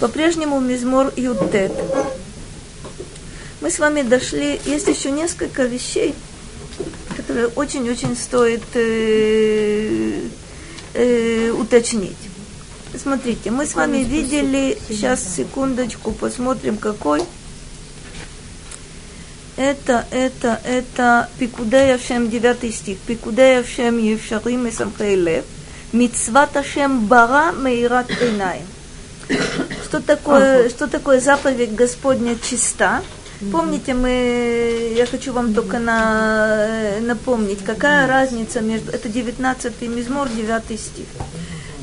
По-прежнему Мизмор Ютет. Мы с вами дошли, есть еще несколько вещей, которые очень-очень стоит э, э, уточнить. Смотрите, мы с вами видели, сейчас секундочку, посмотрим какой. Это, это, это Пикудея Шем, 9 стих. Пикудея Шем Евшарим и Самхейлев. Мицват Ашем Бара Мейрат Эйнаем. Что такое, что такое заповедь Господня чиста? Помните, мы, я хочу вам только на, напомнить, какая разница между, это 19-й мизмор, 9 стих.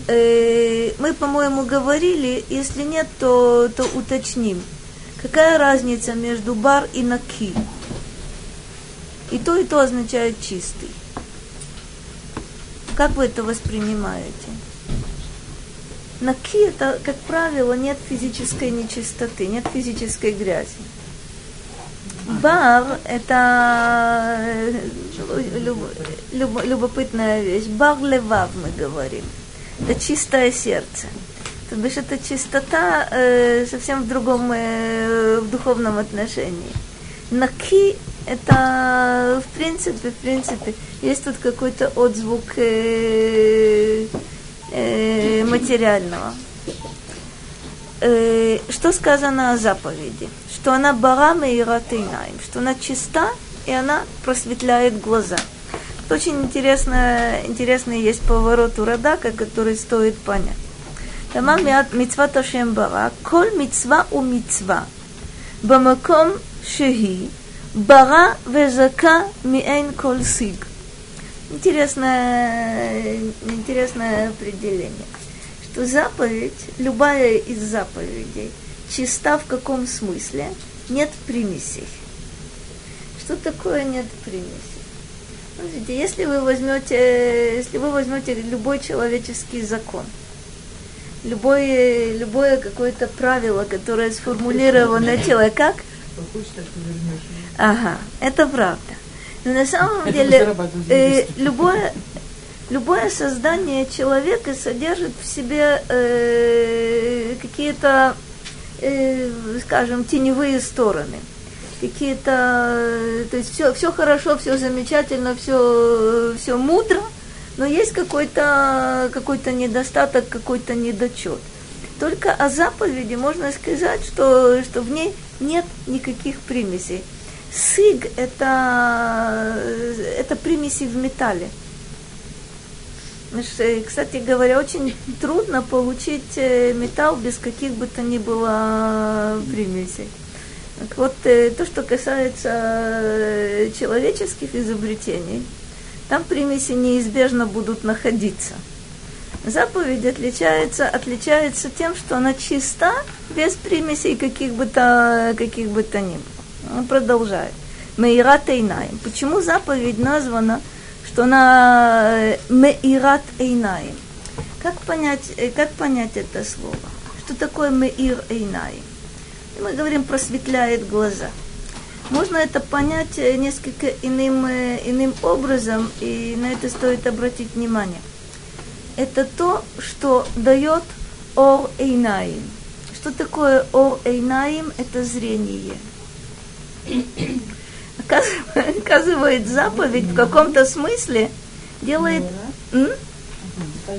Э, мы, по-моему, говорили, если нет, то, то уточним. Какая разница между бар и наки? И то, и то означает чистый. Как вы это воспринимаете? Наки это, как правило, нет физической нечистоты, нет физической грязи. Бар – это э, люб, люб, любопытная вещь. Бар левав мы говорим. Это чистое сердце. То бишь это чистота э, совсем в другом, э, в духовном отношении. Наки – это в принципе, в принципе, есть тут какой-то отзвук э, э, материального. Э, что сказано о заповеди? Что она барам и иратынаем, что она чиста и она просветляет глаза. Это очень интересно, интересный есть поворот у Радака, который стоит понять. Тама митцва ташем бара, коль митцва у митцва, бамаком шехи, бара везака миэн коль сиг. Интересное, интересное определение, что заповедь, любая из заповедей – чиста в каком смысле? Нет примесей. Что такое нет примесей? Смотрите, если вы возьмете, если вы возьмете любой человеческий закон, любое, любое какое-то правило, которое сформулировано тело, как? Ага, это правда. Но на самом деле э, любое, любое создание человека содержит в себе э, какие-то э, скажем, теневые стороны. Какие-то, то есть все, все хорошо, все замечательно, все, все мудро, но есть какой-то какой недостаток, какой-то недочет. Только о заповеди можно сказать, что, что в ней нет никаких примесей. Сыг – это, это примеси в металле. Кстати говоря, очень трудно получить э, металл без каких бы то ни было примесей. Так вот, э, то, что касается э, человеческих изобретений, там примеси неизбежно будут находиться. Заповедь отличается, отличается тем, что она чиста, без примесей каких бы то, каких бы то ни было. Он продолжает. Мейра Тейнаем. Почему заповедь названа что она э, меират эйнаим. Как понять, э, как понять это слово? Что такое меир эйнаим? Мы говорим просветляет глаза. Можно это понять э, несколько иным, иным образом, и на это стоит обратить внимание. Это то, что дает ор эйнаим. Что такое ор эйнаим? Это зрение оказывает заповедь в каком-то смысле, делает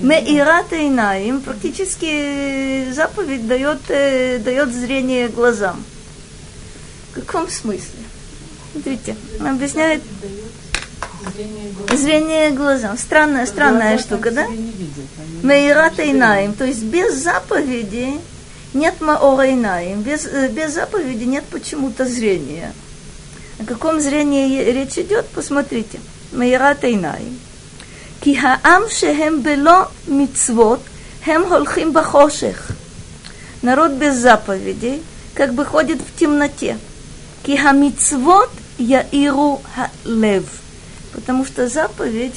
Меират им практически заповедь дает, э, дает зрение глазам. В каком смысле? Смотрите, он объясняет зрение глазам. Странная, странная штука, да? Меират им, то есть без заповеди нет маора без, э, без заповеди нет почему-то зрения. О каком зрении речь идет, посмотрите. Майрат Эйнай. כי העם שהם בלא מצוות, הם הולכים בחושך. Народ без заповедей как бы ходит в темноте. Ки хамицвот яиру лев. Потому что заповедь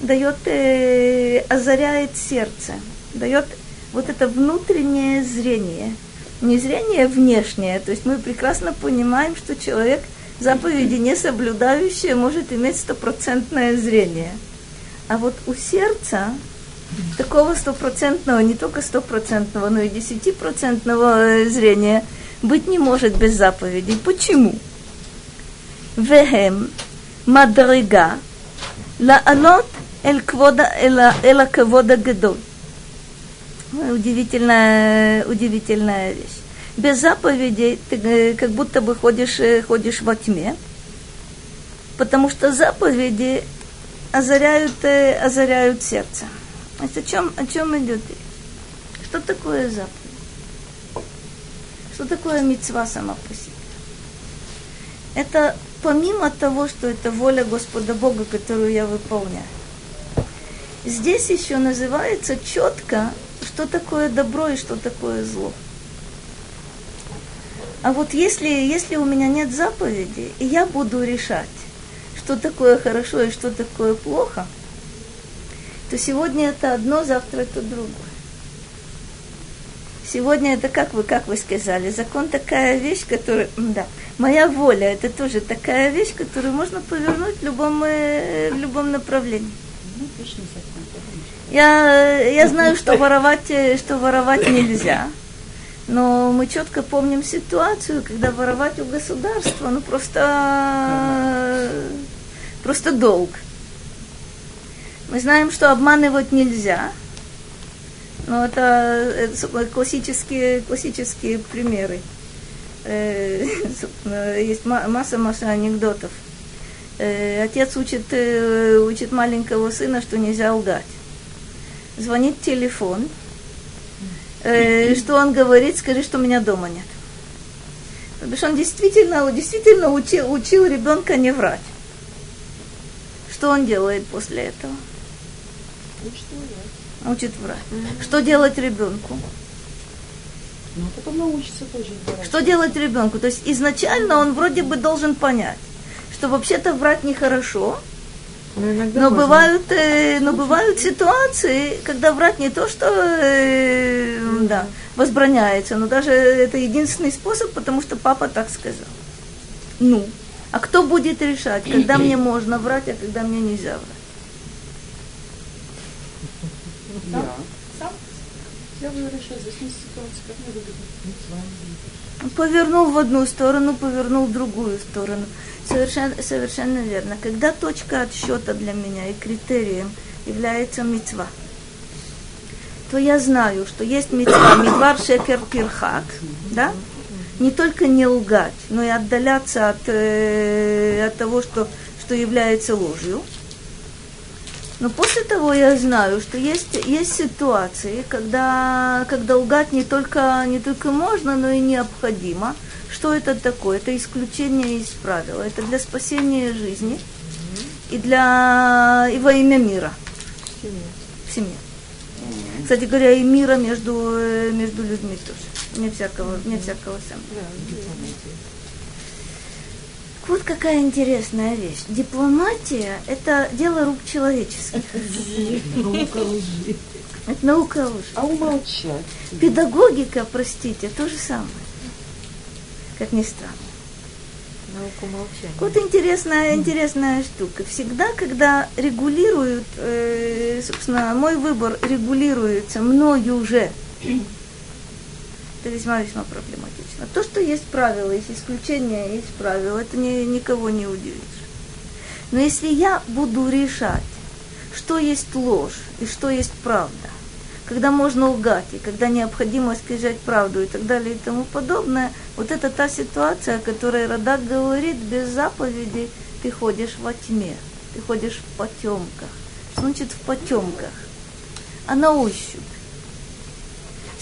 дает, э, озаряет сердце, дает вот это внутреннее зрение – не зрение внешнее, то есть мы прекрасно понимаем, что человек заповеди не соблюдающий может иметь стопроцентное зрение. А вот у сердца такого стопроцентного, не только стопроцентного, но и десятипроцентного э, зрения быть не может без заповедей. Почему? Вехем мадрига лаанот эль квода эла квода гадоль. Удивительная, удивительная вещь. Без заповедей ты э, как будто бы ходишь, э, ходишь во тьме, потому что заповеди озаряют, озаряют сердце. Значит, о чем, о чем идет речь? Что такое заповедь? Что такое мецва сама по себе? Это помимо того, что это воля Господа Бога, которую я выполняю. Здесь еще называется четко, что такое добро и что такое зло. А вот если, если у меня нет заповеди, и я буду решать, что такое хорошо и что такое плохо – то сегодня это одно, завтра это другое. Сегодня это, как вы, как вы сказали, закон такая вещь, которая, да, моя воля, это тоже такая вещь, которую можно повернуть в любом, э, в любом направлении. Я, я знаю, что воровать, что воровать нельзя, но мы четко помним ситуацию, когда воровать у государства, ну просто, просто долг. Мы знаем, что обманывать нельзя. Но это, это классические, классические примеры. Э, есть масса-масса анекдотов. Э, отец учит, э, учит маленького сына, что нельзя лгать. Звонит телефон. Что он говорит? Скажи, что меня дома нет. Потому что он действительно, действительно учил, учил ребенка не врать. Что он делает после этого? Учит врать. Учит врать. Mm-hmm. Что делать ребенку? Ну, потом научится тоже врать. Что делать ребенку? То есть изначально он вроде бы должен понять, что вообще-то врать нехорошо, но, но бывают, э, но бывают ситуации, когда врать не то, что э, да, возбраняется, но даже это единственный способ, потому что папа так сказал. Ну, а кто будет решать, когда мне можно врать, а когда мне нельзя врать? Да. Сам? Я буду решать, здесь ситуация, как мне выгодно. с вами. Повернул в одну сторону, повернул в другую сторону. Совершенно, совершенно верно. Когда точка отсчета для меня и критерием является мецва, то я знаю, что есть мецва, мидвар шекер кирхак, да? Не только не лгать, но и отдаляться от, э, от того, что, что является ложью. Но после того я знаю, что есть, есть ситуации, когда, когда лгать не только, не только можно, но и необходимо. Что это такое? Это исключение из правила. Это для спасения жизни и, для, и во имя мира. В семье. В семье. Кстати говоря, и мира между, между людьми тоже. Не всякого, не всякого сомнения. Вот какая интересная вещь. Дипломатия – это дело рук человеческих. Наука лжи. Это наука лжи. А умолчать? Педагогика, простите, то же самое. Как ни странно. Наука молчания. Вот интересная, интересная штука. Всегда, когда регулируют, э, собственно, мой выбор регулируется мною уже это весьма-весьма проблематично. То, что есть правила, есть исключения, есть правила, это не, никого не удивишь. Но если я буду решать, что есть ложь и что есть правда, когда можно лгать, и когда необходимо сказать правду и так далее и тому подобное, вот это та ситуация, о которой Радак говорит, без заповедей ты ходишь во тьме, ты ходишь в потемках. Что значит в потемках? А на ощупь.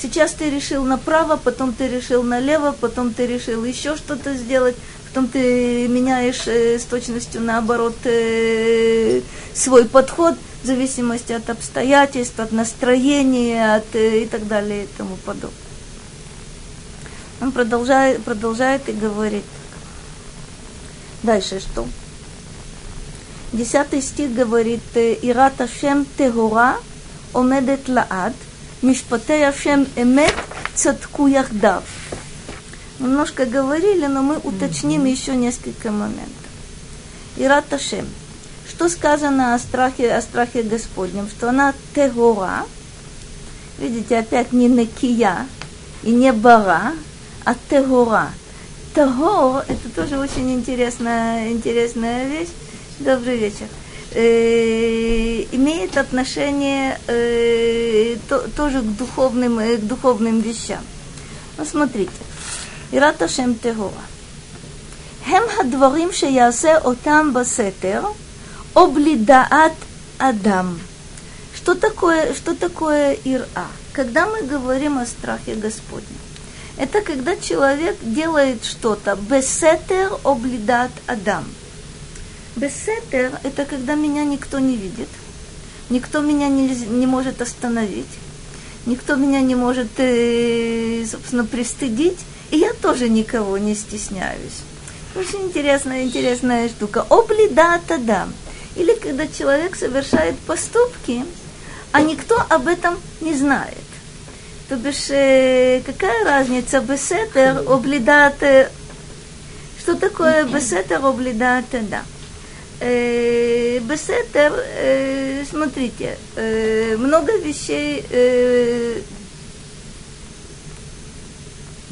Сейчас ты решил направо, потом ты решил налево, потом ты решил еще что-то сделать, потом ты меняешь э, с точностью наоборот э, свой подход в зависимости от обстоятельств, от настроения от, э, и так далее и тому подобное. Он продолжает, продолжает и говорит. Дальше что? Десятый стих говорит, Ирата Шем Тегура омедет лаад, Мишпатей Ашем Эмет Цатку Яхдав. Немножко говорили, но мы уточним mm-hmm. еще несколько моментов. Ират Ашем что сказано о страхе, о страхе Господнем, что она тегора, видите, опять не накия и не бара, а тегора. Тегор – это тоже очень интересная, интересная вещь. Добрый вечер. Э, имеет отношение э, то, тоже к духовным, э, к духовным вещам. Ну, смотрите. Ираташем Тегора. Хем Дворим, хадварим шеясе отам басетер – Облидаат Адам. Что такое, что такое Ира? Когда мы говорим о страхе Господнем, это когда человек делает что-то. Бесетер облидат Адам. Бесетер – это когда меня никто не видит, никто меня не, не может остановить, никто меня не может, э, собственно, пристыдить, и я тоже никого не стесняюсь. Очень интересная, интересная штука. Облидат Адам – или когда человек совершает поступки, а никто об этом не знает. То бишь, э, какая разница бесетер, облидат... Э, что такое бесетер, облидат, да. Э, бесетер, э, смотрите, много вещей...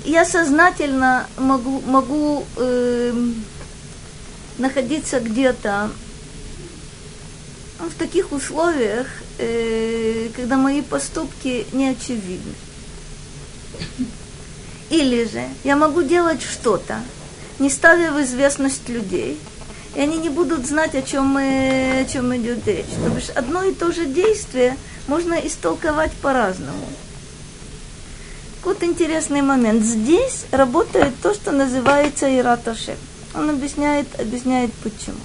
Я сознательно могу, могу э, находиться где-то в таких условиях, э, когда мои поступки не очевидны. Или же я могу делать что-то, не ставя в известность людей, и они не будут знать, о чем, мы, о чем идет речь. То есть одно и то же действие можно истолковать по-разному. Вот интересный момент. Здесь работает то, что называется Ираташем. Он объясняет, объясняет почему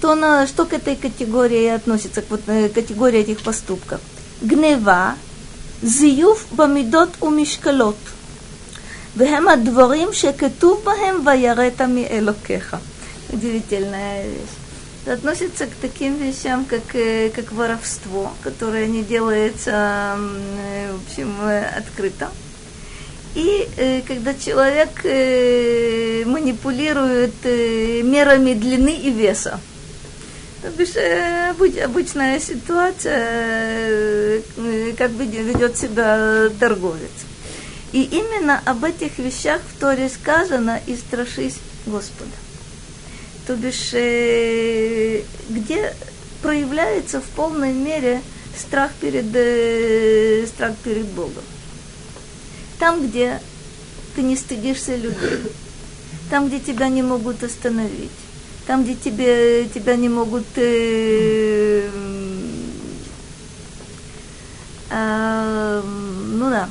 что, на, что к этой категории относится, к вот, э, категории этих поступков. Гнева, зиюф бамидот у мишкалот. Вехем адворим шекетув бахем ваярета ми элокеха. Удивительная вещь относится к таким вещам, как, э, как воровство, которое не делается, э, в общем, открыто. И когда человек манипулирует мерами длины и веса то бишь, э, обычная ситуация, э, как ведет себя торговец. И именно об этих вещах в Торе сказано «И страшись Господа». То бишь, э, где проявляется в полной мере страх перед, страх перед Богом. Там, где ты не стыдишься людей, там, где тебя не могут остановить, там, где тебе, тебя не могут... Э, э, ну да.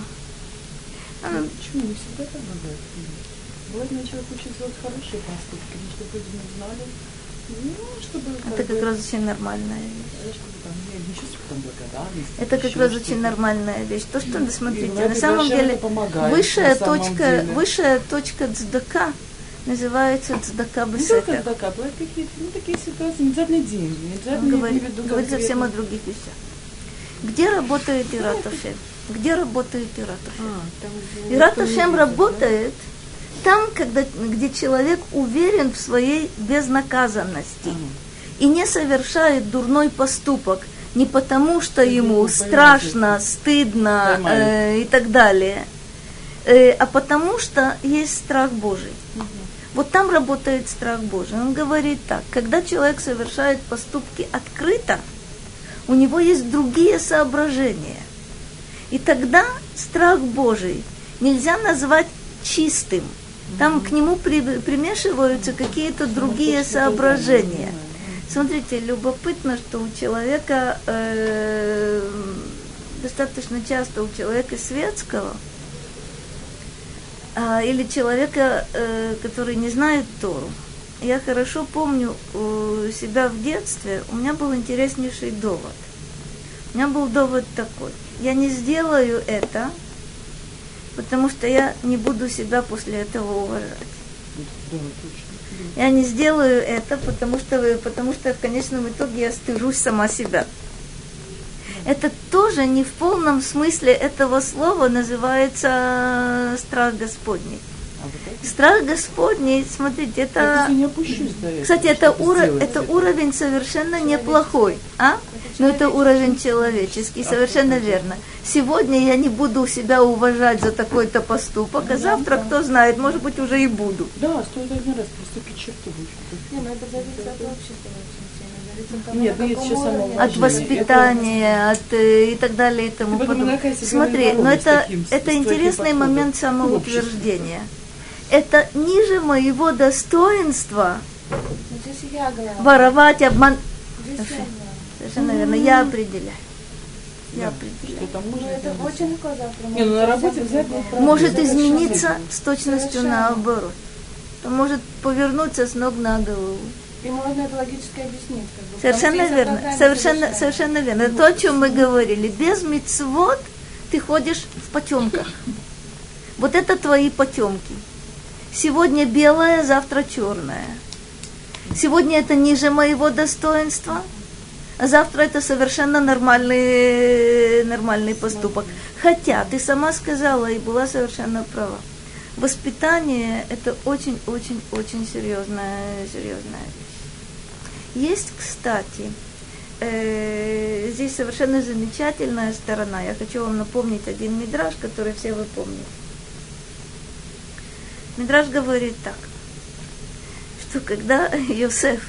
А, почему не всегда так бывает? Бывает, на человек учит делать хорошие поступки, чтобы люди не знали, ну, чтобы... Это как раз очень нормальная вещь. Это как раз очень нормальная вещь. То, что, смотрите, на самом деле, высшая точка, высшая точка цдака – называется цдака бесетер. Не цдака, бывают какие-то ну, такие ситуации, деньги, не обязательно Он говорит, говорит совсем о других вещах. Где работает Ираташем? Где работает Ираташем? А, Ираташем работает там, когда, где человек уверен в своей безнаказанности и не совершает дурной поступок не потому, что ему страшно, стыдно э, и так далее, э, а потому что есть страх Божий. Вот там работает страх Божий. Он говорит так, когда человек совершает поступки открыто, у него есть другие соображения. И тогда страх Божий нельзя назвать чистым. Там к нему при, примешиваются какие-то другие соображения. Смотрите, любопытно, что у человека э, достаточно часто у человека светского – а, или человека, э, который не знает Тору. Я хорошо помню у себя в детстве, у меня был интереснейший довод. У меня был довод такой. Я не сделаю это, потому что я не буду себя после этого уважать. Я не сделаю это, потому что, потому что в конечном итоге я стыжусь сама себя это тоже не в полном смысле этого слова называется страх Господний. Страх Господний, смотрите, это... Я не опущусь до Кстати, это, уро... это уровень совершенно неплохой. А? Но это уровень человеческий, совершенно верно. Сегодня я не буду себя уважать за такой-то поступок, а завтра, кто знает, может быть, уже и буду. Да, стоит один раз переступить черту. Не, ну это зависит от общества Нет, ну, есть еще самоуважение. От воспитания, от э, и так далее и тому подобное. Смотри, но это, таким, это интересный подходом момент самоутверждения. Это ниже моего достоинства Ну, здесь я говорю. воровать, обман. Совершенно верно, я определяю. Я определяю. Ну. Не, ну на может работе измениться с точностью Совершенно. наоборот. Может повернуться с ног на голову. И можно это логически объяснить. Как бы, Совершенно верно, совершенно, совершенно. совершенно верно. Это то, о чем мы говорили. Без мицвод ты ходишь в потемках. Вот это твои потемки. Сегодня белое, завтра черное. Сегодня это ниже моего достоинства, а завтра это совершенно нормальный, нормальный поступок. Хотя ты сама сказала и была совершенно права. Воспитание – это очень-очень-очень серьезная, серьезная вещь. Есть, кстати, э, здесь совершенно замечательная сторона. Я хочу вам напомнить один мидраж, который все вы помните. Мидраж говорит так, что когда Йосеф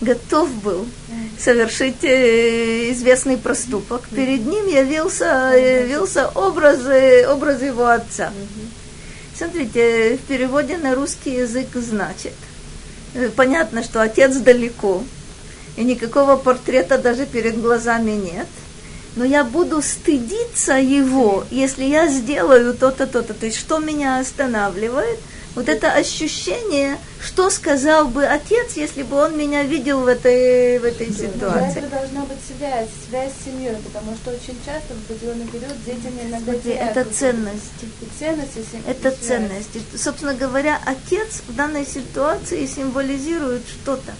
готов был совершить э, известный проступок, перед ним явился, явился образ, э, образ его отца. Смотрите, в переводе на русский язык значит, э, понятно, что отец далеко, и никакого портрета даже перед глазами нет, но я буду стыдиться его, если я сделаю то-то, то-то. То есть, что меня останавливает? Вот это ощущение, что сказал бы отец, если бы он меня видел в этой, в этой Для ситуации. этого должна быть связь, связь с семьей, потому что очень часто в определенный период дети иногда Смотри, это ценности. И ценности сем- Это и ценности. Собственно говоря, отец в данной ситуации символизирует что-то.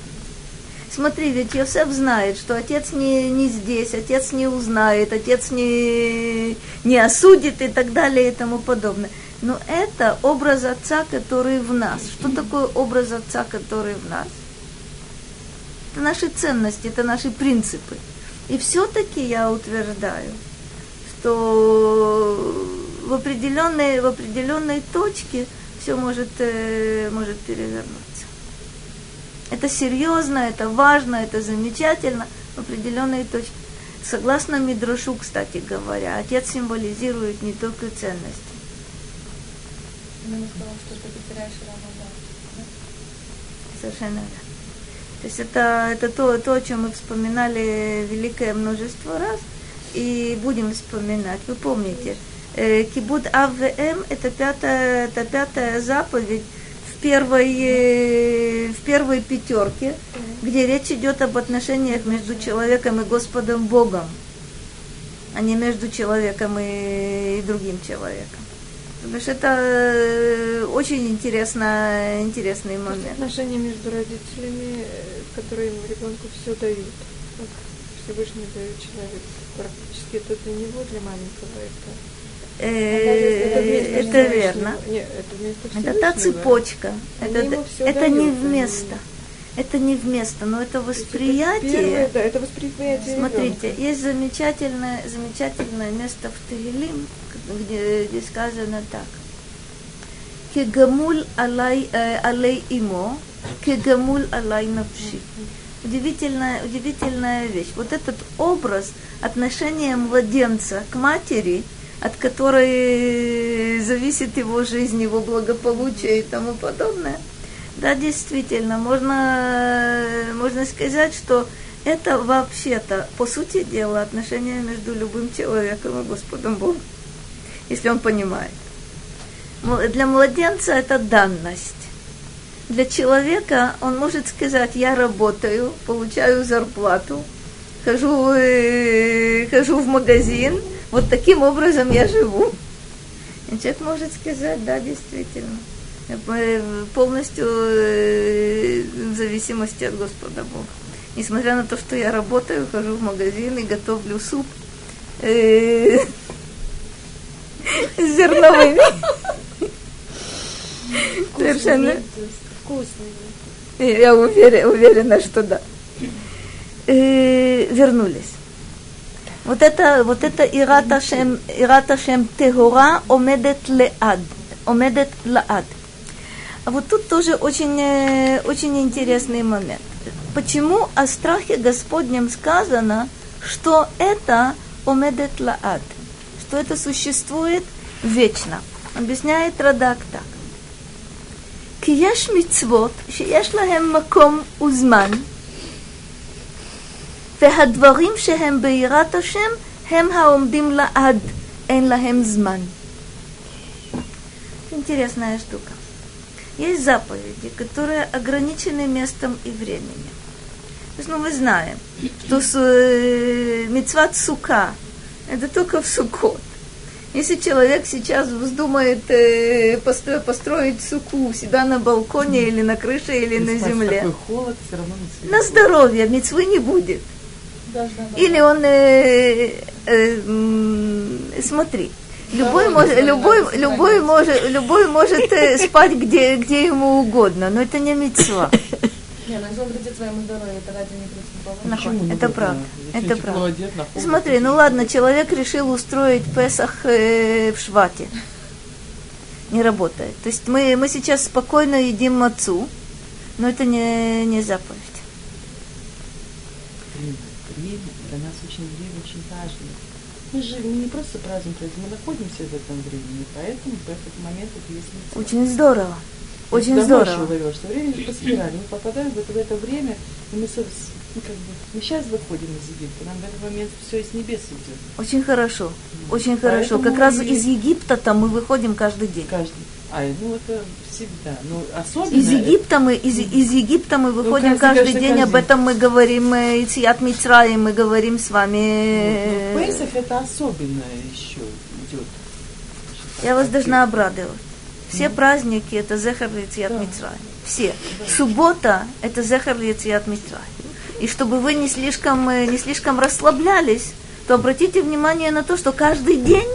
Смотри, ведь Йосеф знает, что отец не, не здесь, отец не узнает, отец не, не осудит и так далее и тому подобное. Но это образ отца, который в нас. Что такое образ отца, который в нас? Это наши ценности, это наши принципы. И все-таки я утверждаю, что в определенной, в определенной точке все может, э, может перевернуться. Это серьезно, это важно, это замечательно в определенной точке. Согласно Мидрошу, кстати говоря, отец символизирует не только ценности. Именно сказал, что ты потеряешь Рамадан. Совершенно верно. То есть это, это то, то, о чем мы вспоминали великое множество раз и будем вспоминать. Вы помните, э, Кибуд АВМ это пятая, это пятая заповедь в первой, э, в первой пятерке, где речь идет об отношениях между человеком и Господом Богом, а не между человеком и, и другим человеком. Потому что это э, очень интересно, интересный момент. Отношения между родителями, э, которые ему ребенку все дают. Вот Всевышний дает человек. Практически это для него, для маленького это. Э, вместо Это Всевышнего. верно. Нет, это Это та цепочка. Они Это, это не дают, вместо. Это не вместо, но это То есть это восприятие. первое, да, это восприятие Смотрите, ребенка. есть замечательное, замечательное место в Тегелим, где, где сказано так. Кегамуль алай, э, алей имо, кегамуль алай навши. Удивительная, удивительная вещь. Вот этот образ отношения младенца к матери, от которой зависит его жизнь, его благополучие и тому подобное. Да, действительно, можно, можно сказать, что это вообще-то, по сути дела, отношения между любым человеком и Господом Богом, если он понимает. Для младенца это данность. Для человека он может сказать, я работаю, получаю зарплату, хожу, э, хожу в магазин, вот таким образом я живу. И человек может сказать, да, действительно, по- полностью э, в зависимости от Господа Бога. Несмотря на то, что я работаю, хожу в магазин и готовлю суп э, с зерновыми. Совершенно. Вкусный. Я уверена, уверена, что да. Э, вернулись. Вот это, вот это Ирата Шем, Ирата Шем Тегора омедет леад, омедет лаад. А вот тут тоже очень, э, очень интересный момент. Почему о страхе Господнем сказано, что это омедет лаад, что это существует вечно? Объясняет Радак так. כי יש מצוות שיש להם מקום וזמן, והדברים שהם ביראת השם הם העומדים לעד, אין להם זמן. Интересная штука. Есть заповеди, которые ограничены местом и временем. То есть, ну, мы знаем, что с, э, мецват сука – это только в сукот. Если человек сейчас вздумает э, постро- построить суку у себя на балконе или на крыше или на Спать в земле, Такой холод, все равно не на здоровье мецвы не будет. Или он, э, э, м, смотри, любой, может, любой, любой, может, любой может э, спать где, где ему угодно, но это не мецва. Не, ну если он вредит своему здоровью, это ради не Почему это правда, это правда. одет, Смотри, ну ладно, человек решил устроить Песах э, в Швате. Не работает. То есть мы, мы сейчас спокойно едим мацу, но это не, не заповедь. Время, для нас очень время очень важно. Мы же мы не просто празднуем мы находимся в этом времени, поэтому в этот момент это есть. Очень здорово. Очень Давно здорово. говорила, что время по спирали. Мы попадаем в это, в это время, и мы, ну, как бы, мы сейчас выходим из Египта, нам в этот момент все из небес идет. Очень хорошо. Очень хорошо. Поэтому Как раз и- из Египта-то мы выходим каждый день. Каждый. А, ну это всегда. Ну, особенно... Из Египта мы, из, из Египта мы выходим Ну, каждый, каждый каждый, день, об каждый. этом мы говорим, э, Ицьят Мицраи, мы говорим с Ну, вами. ну, э, Песах это особенно еще идет. Я вас должна обрадовать. Все праздники это Зехар Да. Мицраи. Все. Суббота это Зехар Ицьят Мицраи. И чтобы вы не слишком, э, не слишком расслаблялись, то обратите внимание на то, что каждый день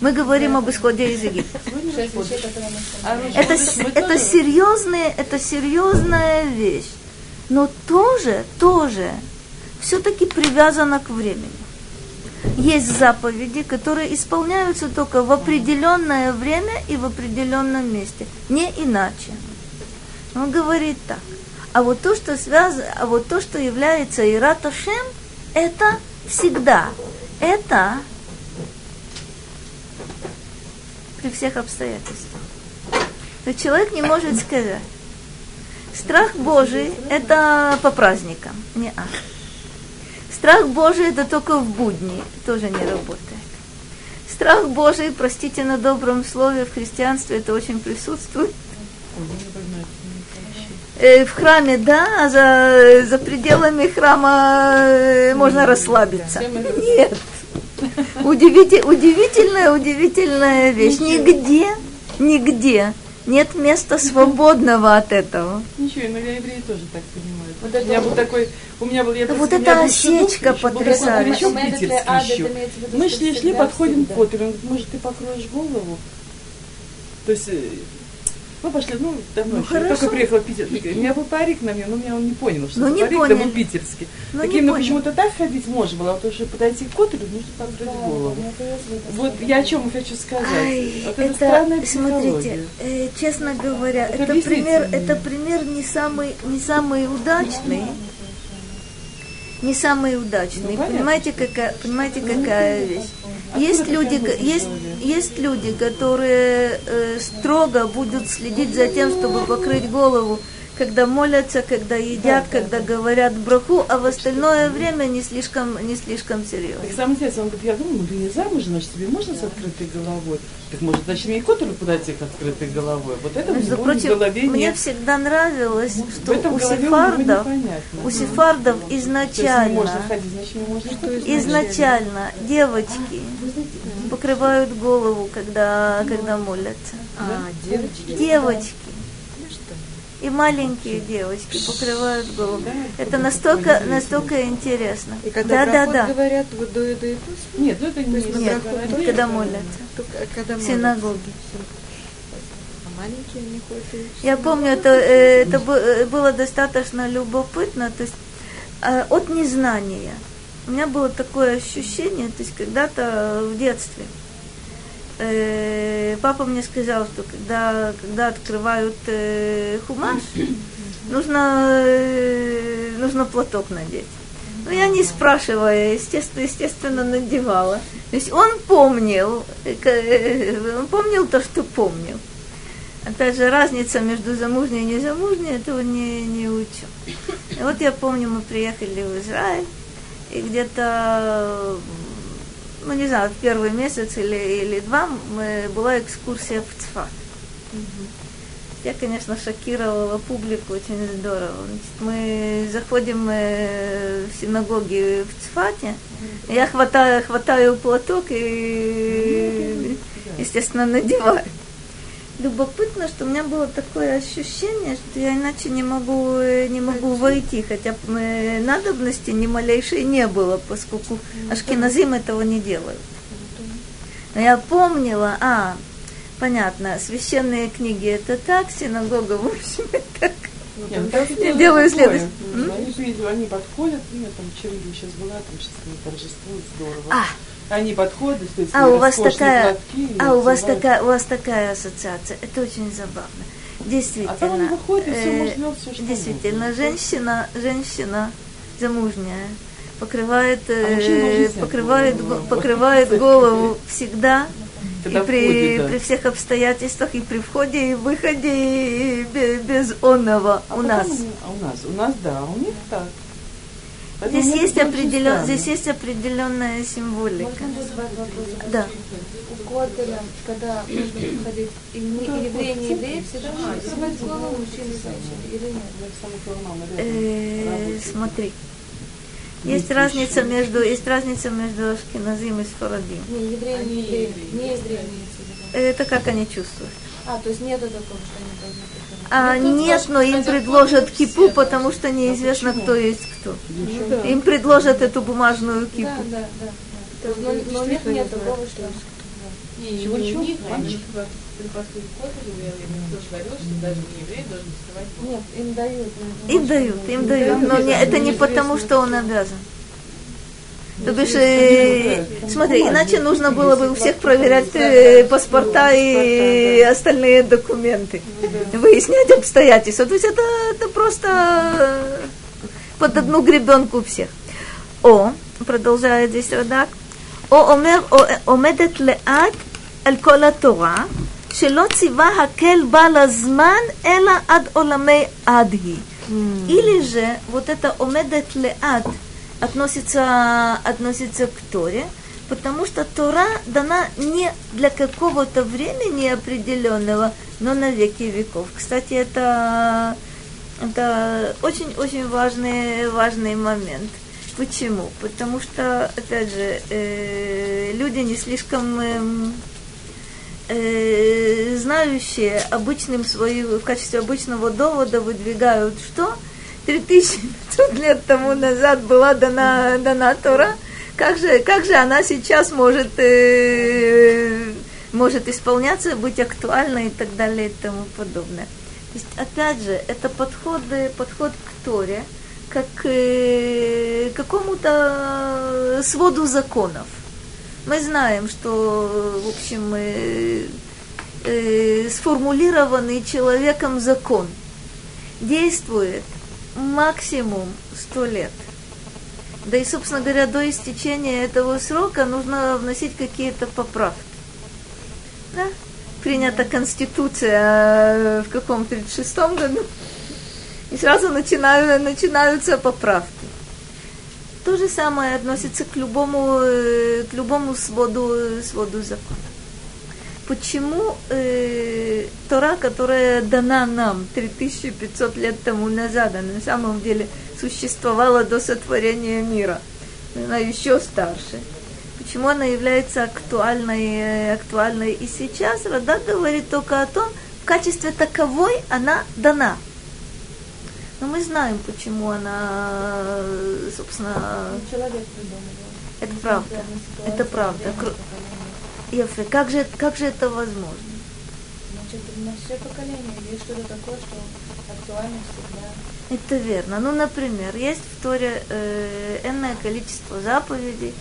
мы говорим об исходе из Египта. Это, это, серьезная, это серьезная вещь. Но тоже, тоже все-таки привязано к времени. Есть заповеди, которые исполняются только в определенное время и в определенном месте. Не иначе. Он говорит так. А вот то, что связано, а вот то, что является Ираташем, это всегда. Это при всех обстоятельствах. То есть человек не может сказать. Страх Божий – это по праздникам. Не а. Страх Божий – это только в будни, тоже не работает. Страх Божий, простите на добром слове, в христианстве это очень присутствует. Э, В храме, да, а за, за пределами храма э, можно расслабиться. Нет. Удивите- удивительная, удивительная вещь. Нигде, нигде нет места свободного от этого. Ничего, но я евреи тоже так понимаю. Вот у меня был такой, у меня был, я Да просто- вот эта друг, осечка потрясающая. Мы что шли, шли, подходим к. Поттеру, он говорит, может, ты покроешь голову? То есть, э, мы пошли, ну, давно Ну, еще, я хорошо. только приехала в Питер. У меня был парик на мне, но меня он не понял, что Ну, это не парик, понял. да был питерский. Ну, Таким, ну, почему-то так ходить можно было, а вот уже подойти к Коттеру, нужно голову. Ну, есть в виду, Вот что я о чем хочу сказать. Ай, вот это, это, странная смотрите, э, честно говоря, Это это пример, это пример не самый, не самый удачный, не самый удачный. Ну, понимаете, какая, понимаете, какая вещь? Откуда Есть люди, есть, есть люди, которые э, строго будут следить за тем, чтобы покрыть голову, когда молятся, когда едят, когда говорят браху, а в остальное время не слишком, не слишком серьезно. Так самое интересное, он говорит, я думаю, ну ты не замужем, значит, тебе можно с открытой головой? Так может, значит, мне и Коттеру подойти к открытой головой? Вот это Между в него в прочим, голове мне нет. всегда нравилось, В что у сефардов, у сефардов не можно изначально, ходить, значит, ходить. изначально девочки покрывают голову, когда, когда молятся. А, девочки? Девочки. И маленькие девочки покрывают голову. Да, Это настолько, настолько интересно. И когда Да, да, да. говорят, вот до еды Нет, ну это не Нет, это когда молятся. только когда молятся. синагоге. маленькие они ходят. Я помню, это, э, это э, было достаточно любопытно, то есть э, от незнания. У меня было такое ощущение, то есть когда-то в детстве э, папа мне сказал, что когда, когда открывают э, хумаш, нужно, э, нужно платок надеть. Ну, я не спрашивая, естественно, естественно, надевала. То есть он помнил, э, э, он помнил то, что помнил. Опять же, разница между замужней и незамужней, этого не, не учу. И вот я помню, мы приехали в Израиль, и где-то, ну не знаю, в первый месяц или, или два мы, была экскурсия в Цфат. Я, конечно, шокировала публику очень здорово. Значит, мы заходим э, в синагоги в Цфате, я хватаю, хватаю платок и, естественно, надеваю. Любопытно, что у меня было такое ощущение, что я иначе не могу, э, не могу войти, хотя э, надобности ни малейшей не было, поскольку ашкеназим этого не делают. Но я помнила, а, понятно, священные книги это так, синагога в общем это так. Нет, ну, Я делаю следующее. Ну, Они, же видели, они подходят, ну, там Чериги сейчас была, там сейчас они торжествуют, здорово. А, Они подходят, то есть а у вас такая, платки, и а у вас такая, у вас такая ассоциация, это очень забавно. Действительно, А там они выходят, и все, э, может все, что Действительно, угодно. женщина, женщина замужняя покрывает, А э, покрывает, голову. го- покрывает голову всегда и Когда при, входит, да. при всех обстоятельствах, и при входе, и выходе, и бе- без онного А у нас. они- а у нас? У нас, да, у них так. Поэтому Здесь есть, определен, здесь есть определенная символика. Да. У Котеля, когда нужно ходить, и евреи, не евреи, всегда нужно закрывать голову мужчины и женщины, или нет? Э, смотри. Есть разница между, есть разница между Ашкеназим и Сфарадим. Не, евреи, не евреи, не евреи. Это как они чувствуют. А, то есть нету такого, что они должны. А, нет, но им предложат кипу, потому что неизвестно, кто есть кто. Да. Им предложат эту бумажную кипу. да, да. да. Но, нет, нет такого, что... Чего, чего? Мальчик? им тоже говорила, что даже не еврей должен вставать. Нет, им дают. Им дают, им дают, но не, это не потому, что он обязан. То бишь, э, смотри, иначе нужно было бы у всех проверять э, паспорта и остальные документы, выяснять обстоятельства. То есть это, это просто э, под одну гребенку у всех. О, продолжает здесь Радак, о омер о- омедет леат על כל התורה, שלא ציווה הקל בה לזמן, אלא עד עולמי עד היא. Или же вот это омедет леат относится, относится к Торе, потому что Тора дана не для какого-то времени определенного, но на веки веков. Кстати, это, это очень-очень важный, важный момент. Почему? Потому что, опять же, э, люди не слишком эм, э, знающие обычным своим, в качестве обычного довода выдвигают что? 3500 лет тому назад была дана, дана Тора. Как же, как же она сейчас может, э, может исполняться, быть актуальной и так далее и тому подобное. То есть, опять же, это подход, э, подход к Торе, как к э, какому-то своду законов. Мы знаем, что, в общем, э, э, сформулированный человеком закон действует максимум 100 лет. Да и, собственно говоря, до истечения этого срока нужно вносить какие-то поправки. Да? Принята Конституция э, в каком 36-м году, и сразу начинаю, начинаются поправки. То же самое относится к любому, э, к любому своду, своду закона. Почему э, Тора, которая дана нам 3500 лет тому назад, она на самом деле существовала до сотворения мира, она еще старше, почему она является актуальной, э, актуальной и сейчас, Радак говорит только о том, в качестве таковой она дана. Но мы знаем, почему она, собственно, Человек придумал. это правда. Это правда. Ефе, как же, как же это возможно? Значит, на все поколения есть что-то такое, что актуально всегда. Это верно. Ну, например, есть в Торе э, энное количество заповедей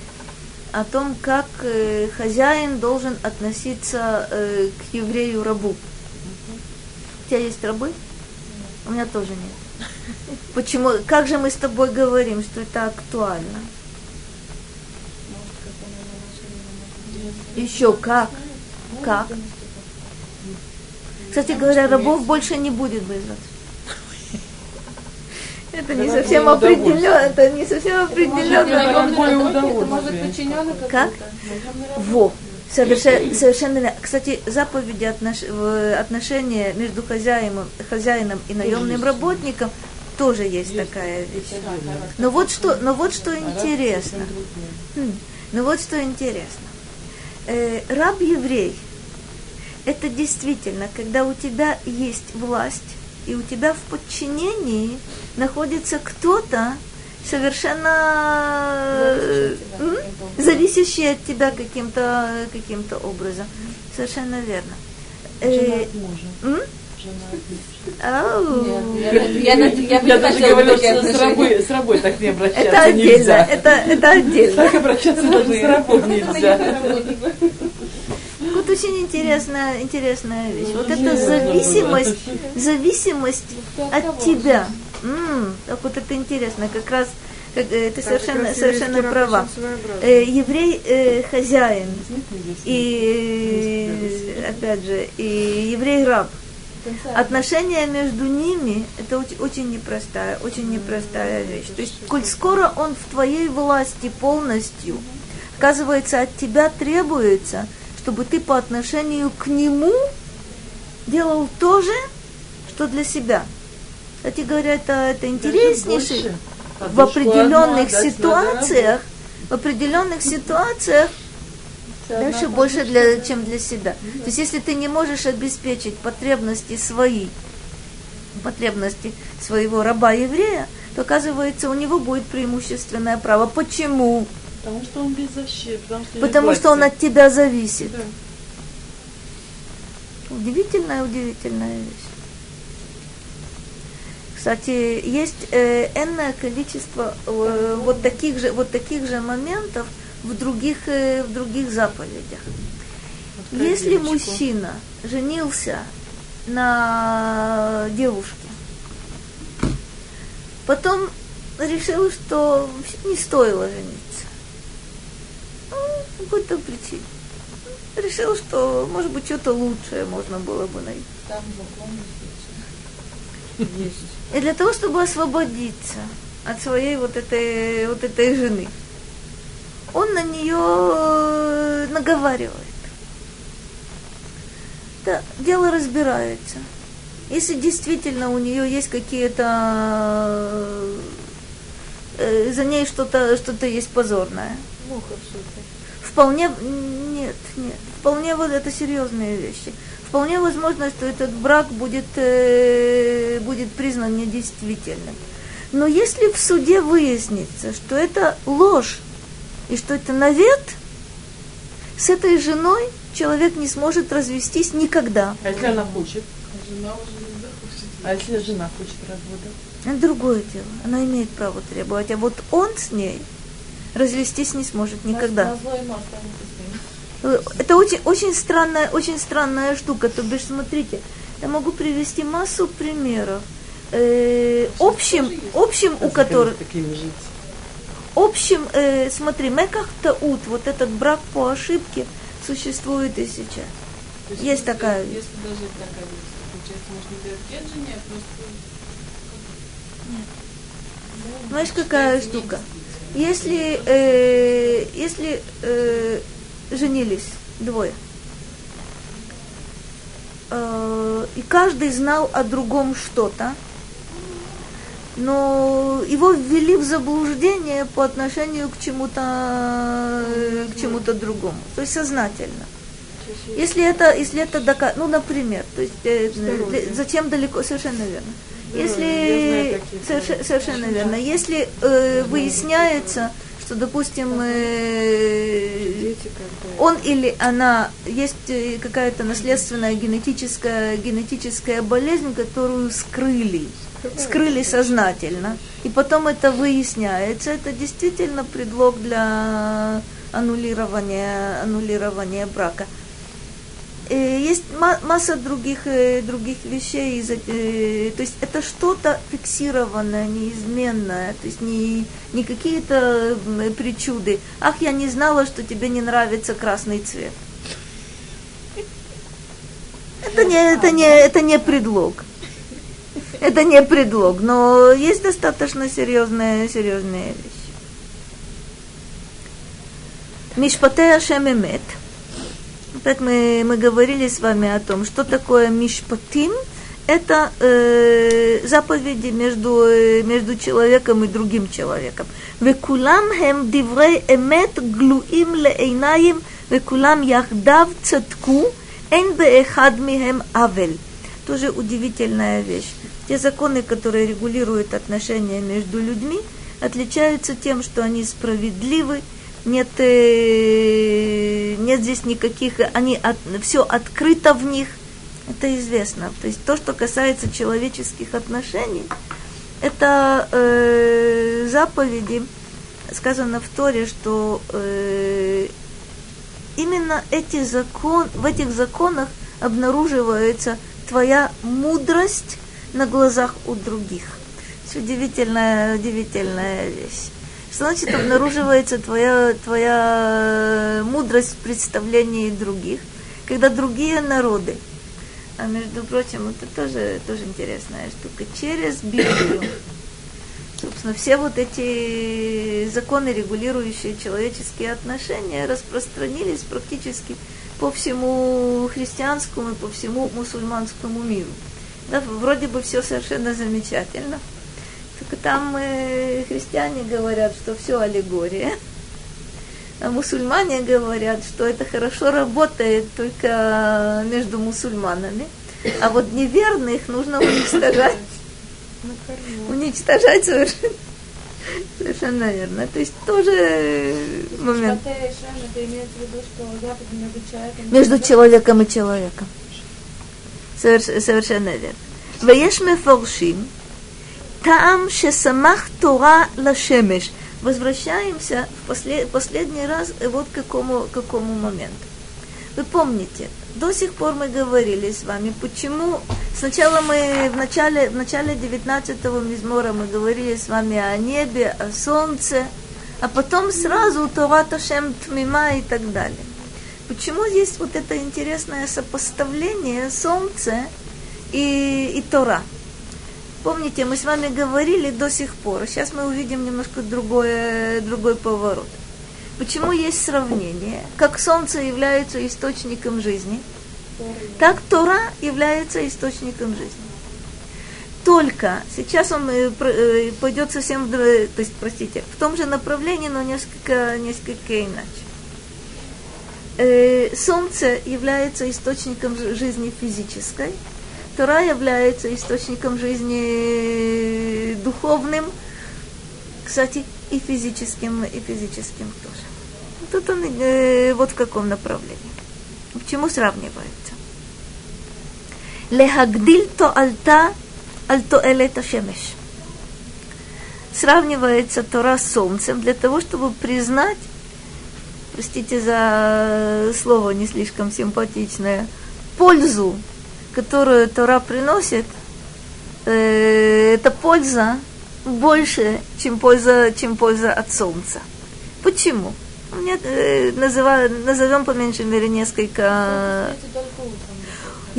о том, как э, хозяин должен относиться э, к еврею-рабу. У тебя есть рабы? У меня тоже нет. Почему? Как же мы с тобой говорим, что это актуально? Может, как он его нашли, Еще как? Как? Кстати говоря, рабов больше не будет без Это не Это совсем определенно, это не совсем определенно. Какое Это может удовольствие. подчиненный Как? Во. Совершенно, совершенно верно. Кстати, заповеди отнош- отношения между хозяином, хозяином и наемным работником тоже есть такая вещь. Но вот что, но вот что интересно. Хм, Ну вот что интересно. Э, раб-еврей – это действительно, когда у тебя есть власть, и у тебя в подчинении находится кто-то совершенно зависящий от тебя каким-то каким образом. Совершенно верно. Жена Э, от мужа. Я, даже такие что с рабой, с рабой так не обращаться Это отдельно, нельзя. это, это отдельно. Так обращаться даже с рабой нельзя. Вот очень интересная, интересная вещь. Вот эта зависимость, зависимость от тебя. Так вот это интересно, как раз э, ты совершенно, совершенно права. Э, еврей э, хозяин, и опять же, и еврей раб. Отношения между ними это очень, очень непростая, очень непростая вещь. То есть, коль скоро он в твоей власти полностью, оказывается, от тебя требуется, чтобы ты по отношению к нему делал то же, что для себя. Кстати говоря, это, это интереснейший в определенных ситуациях, в определенных ситуациях дальше больше для, чем для себя. То есть если ты не можешь обеспечить потребности свои, потребности своего раба-еврея, то оказывается у него будет преимущественное право. Почему? Потому что он беззащитный. Потому что, Потому что он от тебя зависит. Да. Удивительная, удивительная вещь. Кстати, есть э, энное количество э, вот таких же вот таких же моментов в других э, в других заповедях. Если девочку. мужчина женился на девушке, потом решил, что не стоило жениться, ну, по какой-то причине, решил, что может быть что-то лучшее можно было бы найти. Там Есть. И для того, чтобы освободиться от своей вот этой, вот этой жены, он на нее э, наговаривает. Да, дело разбирается. Если действительно у нее есть какие-то э, за ней что-то что есть позорное. Муха в супе. Вполне нет, нет. Вполне вот это серьезные вещи. Вполне возможно, что этот брак будет, э, будет признан недействительным. Но если в суде выяснится, что это ложь и что это навет, с этой женой человек не сможет развестись никогда. А если она хочет? Жена уже не захочет. А если жена хочет развода? Это другое дело. Она имеет право требовать. А вот он с ней развестись не сможет никогда. Это очень, очень странная, очень странная штука. То бишь, смотрите, я могу привести массу примеров. Э, общим, общим, у которых, Такими жить. Общим, э, смотри, меках таут, вот этот брак по ошибке существует и сейчас. То Есть такая. Если даже такая получается, можно делать нет жене, а просто Знаешь, какая штука? Если, э, если э, женились двое, э, и каждый знал о другом что-то, но его ввели в заблуждение по отношению к чему-то к чему-то другому, то есть сознательно. Если это, если это дока- ну, например, то есть э, для- зачем далеко, совершенно верно. Если случаи. совершенно верно, если э, выясняется, что допустим, э, он или она, есть э, какая-то наследственная генетическая, генетическая болезнь, которую скрыли, скрыли сознательно, и потом это выясняется, это действительно предлог для аннулирования, аннулирования брака. Э, Есть ма- масса других, э, других вещей, э, то есть это что-то фиксированное, неизменное, то есть не, не какие-то причуды. Ах, я не знала, что тебе не нравится красный цвет. Это не, это не, это не предлог это не предлог, но есть достаточно серьезная, серьезная вещь. Мишпате Ашем Эмет. Так мы, мы говорили с вами о том, что такое Мишпатим. Это э, заповеди между, между человеком и другим человеком. Векулам хем диврей эмет глуим леэйнаим, векулам яхдав цатку, эн беэхад михем авель. Тоже удивительная вещь. Те законы, которые регулируют отношения между людьми, отличаются тем, что они справедливы, нет, э, нет здесь никаких, они от, все открыто в них, это известно. То есть то, что касается человеческих отношений, это э, заповеди, сказано в Торе, что э, именно эти закон, в этих законах обнаруживается твоя мудрость на глазах у других. Это удивительная, удивительная вещь. Что значит обнаруживается твоя, твоя мудрость в представлении других, когда другие народы, а между прочим, это тоже, тоже интересная штука, через Библию, собственно, все вот эти законы, регулирующие человеческие отношения, распространились практически по всему христианскому и по всему мусульманскому миру. Да, вроде бы все совершенно замечательно. Только там э, христиане говорят, что все аллегория. А мусульмане говорят, что это хорошо работает только между мусульманами. А вот неверных нужно уничтожать. Уничтожать совершенно, совершенно верно. То есть тоже момент. Между человеком Между человеком и человеком. Совершенно верно. Ваеш мефоршим, там шесамах Тора лашемеш. Возвращаемся в послед, последний раз э, вот к какому, какому моменту. Вы помните, до сих пор мы говорили с вами, почему сначала мы в начале, в начале 19-го мизмора мы говорили с вами о небе, о солнце, а потом сразу Тора Ташем Тмима и так далее. Почему есть вот это интересное сопоставление солнца и, и Тора? Помните, мы с вами говорили до сих пор, сейчас мы увидим немножко другой, другой поворот. Почему есть сравнение? Как солнце является источником жизни, так Тора является источником жизни. Только сейчас он э, э, пойдет совсем, то есть, простите, в том же направлении, но несколько, несколько иначе. Э, Солнце является источником жи- жизни физической, Тора является источником жизни духовным, кстати, и физическим, и физическим тоже. Тут он э, вот в каком направлении. К чему сравнивается? Лехагдиль то альта альто элета шемеш. Сравнивается Тора с солнцем для того, чтобы признать, простите за слово не слишком симпатичное, пользу, которую Тора приносит, э, эта польза больше, чем польза, чем польза от солнца. Почему? Мне, э, называ- назовем по меньшей мере несколько...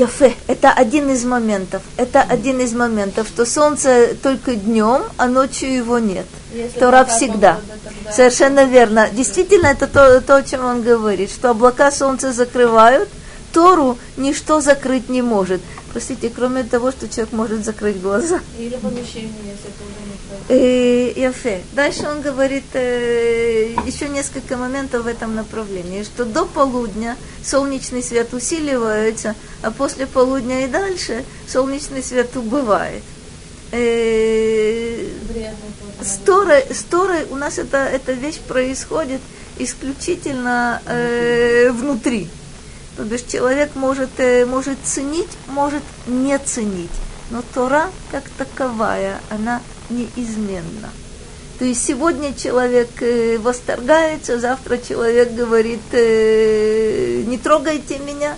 Яфе, это один из моментов. Это один из моментов, что солнце только днем, а ночью его нет. Если Тора всегда. погода, тогда- Совершенно верно. Действительно, это то, то, о чем он говорит, что облака солнце закрывают, Тору ничто закрыть не может. Простите, кроме того, что человек может закрыть глаза. Или помещение, если это уже не. Э, Яфе. Дальше он говорит э, еще несколько моментов в этом направлении, что до полудня солнечный свет усиливается, а после полудня и дальше солнечный свет убывает. Э, с Торой, с Торой у нас это, эта вещь происходит исключительно э, внутри. То бишь человек может, э, может ценить, может не ценить. Но Тора как таковая, она неизменна. То есть сегодня человек э, восторгается, завтра человек говорит, э, не трогайте меня.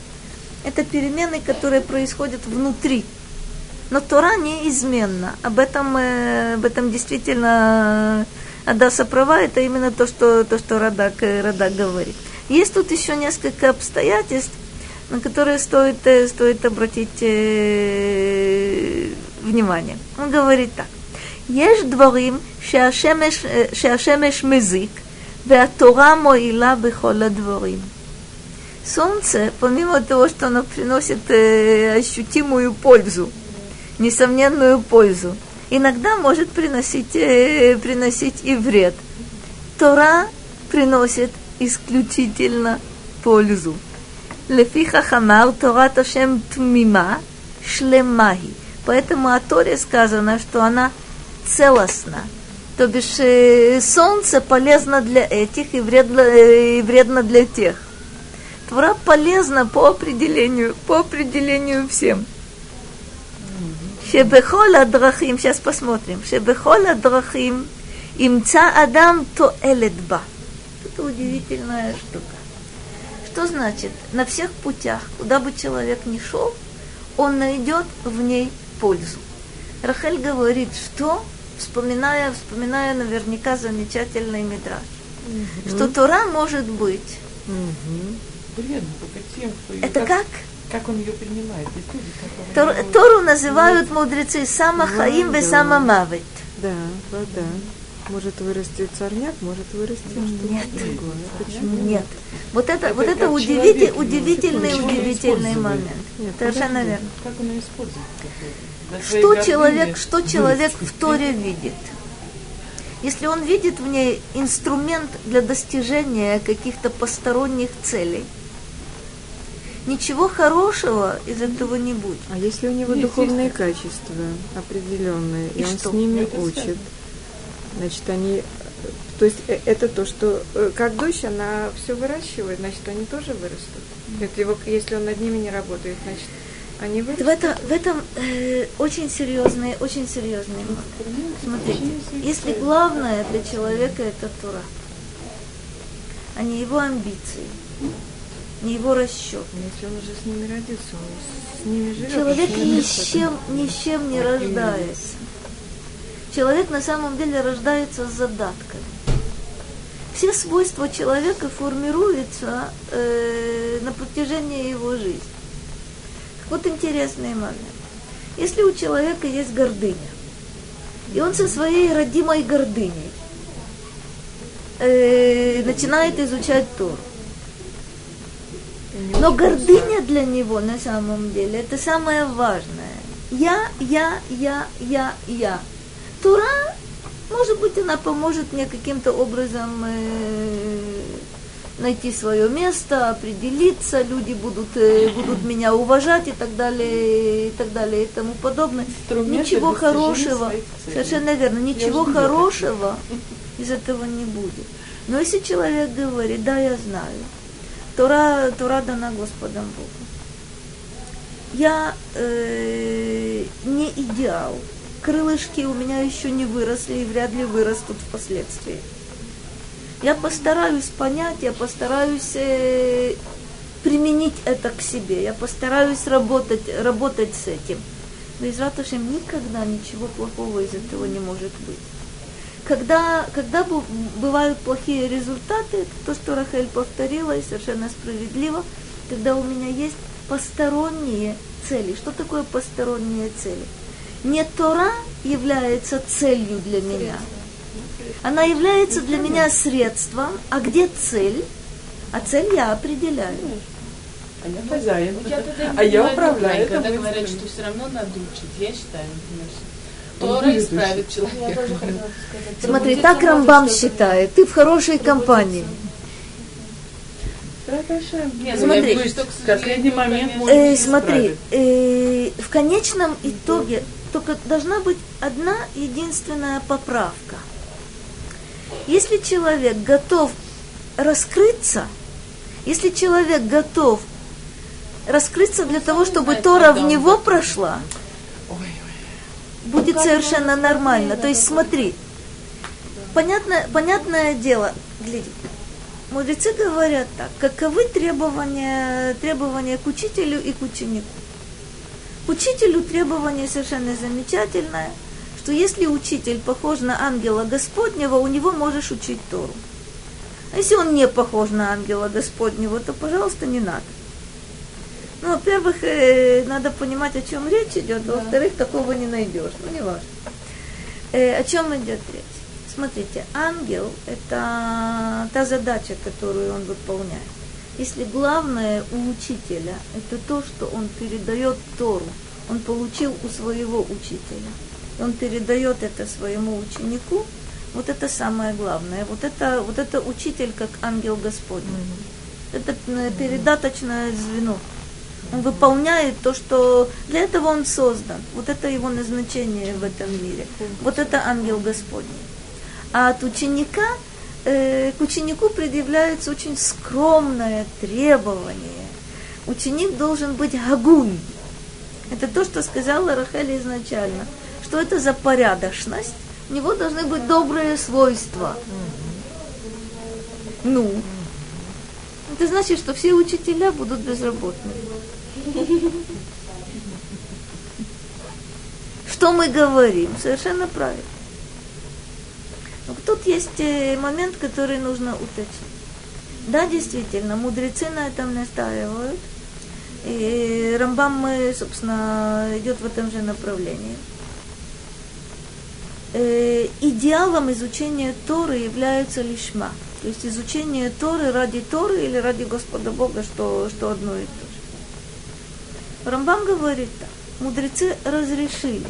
Это перемены, которые происходят внутри. Но Тора неизменна. Об этом, об этом действительно Адаса права, это именно то, что, то, что Радак, Радак говорит. Есть тут еще несколько обстоятельств, на которые стоит, стоит обратить э, внимание. Он говорит так. יש דברים שהשמש, שהשמש מזיק והתורה מועילה בכל הדברים. Солнце, помимо того, что оно приносит э, ощутимую пользу, несомненную пользу, иногда может приносить, э, приносить и вред. Тора приносит исключительно пользу. Лефиха хамар Тора Ташем Тмима Шлемахи. Поэтому о Торе сказано, что она целостна. То бишь э, солнце полезно для этих и вредно, э, и вредно для тех. Тора полезна по определению, по определению всем. Шебехола драхим, сейчас посмотрим. Шебехола драхим имца адам то элетба. Это удивительная штука. Что значит? На всех путях, куда бы человек ни шел, он найдет в ней пользу. Рахель говорит, что, вспоминая, вспоминая наверняка замечательный мидраж, угу. что Тора может быть. Угу. Вредно только тем, кто Это как? как? Как он ее принимает? Тор, Тору называют мудрецы Сама Хаим ве Сама Мавит. Да, вода. Может вырасти царняк, может вырасти Нет. другое. Почему? Нет. Вот это, это вот это удивитель, удивительный, удивительный момент. Нет, Совершенно верно. Как он ее использует? Что человек, что человек в Торе видит? Если он видит в ней инструмент для достижения каких-то посторонних целей, ничего хорошего из этого не будет. А если у него духовные качества определенные, и, и он что? с ними это учит, сказать. Значит, они то есть э, это то, что э, как дочь, она все выращивает, значит, они тоже вырастут. Если, если он над ними не работает, значит, они в этом, в этом э, очень серьезные, очень серьезные. Смотрите, если главное для человека это Тура, а не его амбиции, не его расчет. Если он уже с ними родился, он с ними живет. Человек ни с чем, ни с чем не рождается. Человек на самом деле рождается с задатками. Все свойства человека формируются э, на протяжении его жизни. Вот интересный момент. Если у человека есть гордыня, и он со своей родимой гордыней э, начинает изучать Тору, но гордыня для него на самом деле это самое важное. Я, я, я, я, я. Тура, может быть, она поможет мне каким-то образом э, найти свое место, определиться, люди будут, э, будут меня уважать и так далее, и так далее, и тому подобное. Ничего хорошего, совершенно верно, ничего хорошего из этого не будет. Но если человек говорит, да, я знаю, Тора, Тора дана Господом Богу. Я э, не идеал. Крылышки у меня еще не выросли и вряд ли вырастут впоследствии. Я постараюсь понять, я постараюсь э, применить это к себе, я постараюсь работать, работать с этим. Но из Ратушем никогда ничего плохого из этого не может быть. Когда, когда бывают плохие результаты, то, что Рахель повторила, и совершенно справедливо, когда у меня есть посторонние цели. Что такое посторонние цели? Не Тора является целью для меня – она является для меня средством, а где цель? А цель я определяю. А я хозяин. А я управляю. Когда говорят, что все равно надо учить, я считаю, например, Тора исправит человека. Смотри, так Рамбам считает. Ты в хорошей компании. Нет, смотри, в последний момент э, смотри, э, в конечном итоге только должна быть одна единственная поправка – Если человек готов раскрыться, если человек готов раскрыться для того, чтобы Тора в него прошла, будет совершенно нормально. То есть смотри, понятно, понятное дело, гляди, мудрецы говорят так, каковы требования, требования к учителю и к ученику. Учителю требование совершенно замечательное, что если учитель похож на ангела Господнего, у него можешь учить Тору. А если он не похож на ангела Господнего, то, пожалуйста, не надо. Ну, во-первых, э, надо понимать, о чем речь идет, а во-вторых, такого не найдешь. Ну, не важно. Э, о чем идет речь? Смотрите, ангел – это та задача, которую он выполняет. Если главное у учителя – это то, что он передает Тору, он получил у своего учителя, он передает это своему ученику, вот это самое главное. Вот это, вот это учитель как ангел Господень. Mm-hmm. Это э, передаточное звено. Он выполняет то, что для этого он создан. Вот это его назначение в этом мире. Вот это ангел Господний. А от ученика э, к ученику предъявляется очень скромное требование. Ученик должен быть гагун. Это то, что сказала Рахель изначально. Что это за порядочность? У него должны быть добрые свойства. Ну, это значит, что все учителя будут безработными. Что мы говорим? Совершенно правильно. Но тут есть э, момент, который нужно уточнить. Да, действительно, мудрецы на этом настаивают. И Рамбам, собственно, идет в этом же направлении. Э, идеалом изучения Торы является лишма. То есть изучение Торы ради Торы или ради Господа Бога, что, что одно и то же. Рамбам говорит так. Мудрецы разрешили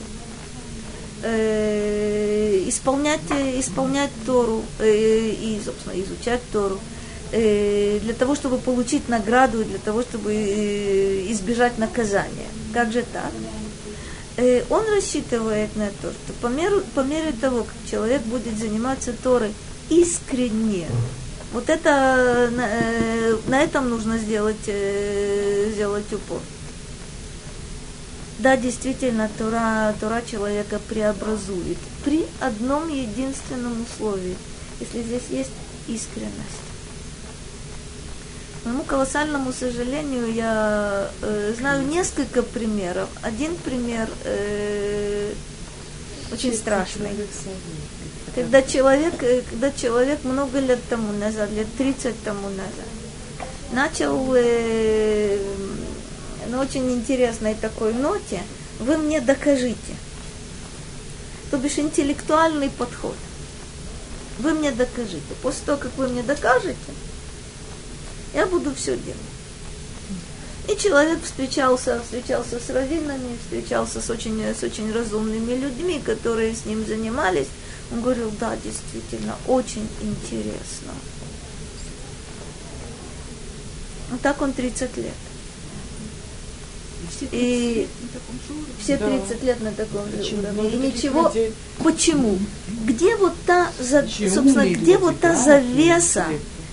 э, исполнять, исполнять Тору э, и, собственно, изучать Тору э, для того, чтобы получить награду для того, чтобы э, избежать наказания. Как же так? Э, он рассчитывает на то, что по, меру, по мере того, как человек будет заниматься Торой искренне, вот это, э, на этом нужно сделать, э, сделать упор. Да, действительно, Тора, Тора человека преобразует при одном единственном условии, если здесь есть искренность. К моему колоссальному сожалению, я э, знаю несколько примеров. Один пример э, очень страшный. Когда человек, э, когда человек много лет тому назад, лет 30 тому назад, начал э, на очень интересной такой ноте, вы мне докажите. То бишь интеллектуальный подход. Вы мне докажите. После того, как вы мне докажете, я буду все делать. И человек встречался, встречался с раввинами, встречался с очень, с очень разумными людьми, которые с ним занимались. Он говорил, да, действительно, очень интересно. Вот так он 30 лет. И все 30 лет на таком же уровне. И ничего. Почему? Где вот та, собственно, где вот та завеса,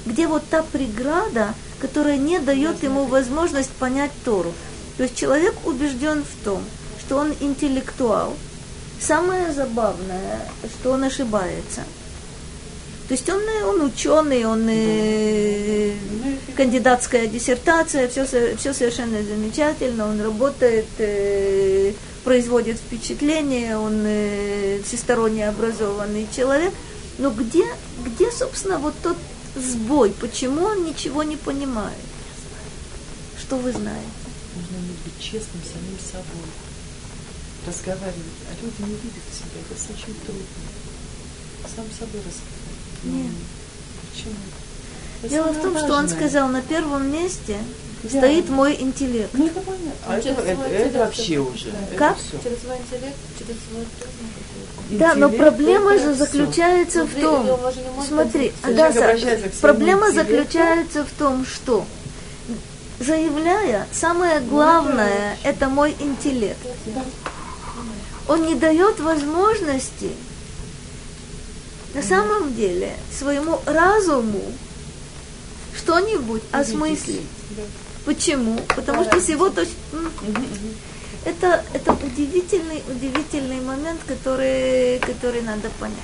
где вот та преграда, которая не дает ему возможность понять Тору. То есть человек убежден в том, что он интеллектуал. Самое забавное, что он ошибается – то есть он, э, он ученый, он э, кандидатская диссертация, все, все совершенно замечательно, он работает, э, производит впечатление, он э, всесторонне образованный человек. Но где, где, собственно, вот тот сбой? Почему он ничего не понимает? Что вы знаете? Нужно быть честным самим собой. Разговаривать. А люди не видят себя. Это очень трудно. Сам собой разговаривать. Нет. Почему? Дело в том, что он сказал, на первом месте да. стоит мой интеллект. Ну, это понятно. А это, это, это вообще уже. Как? Через свой интеллект, через свой да, но проблема же заключается в том, смотри, да, проблема заключается в том, что заявляя, самое главное, это мой интеллект. Он не дает возможности на самом деле своему разуму что-нибудь осмыслить. Почему? Потому что всего то это, это удивительный, удивительный момент, который, который надо понять.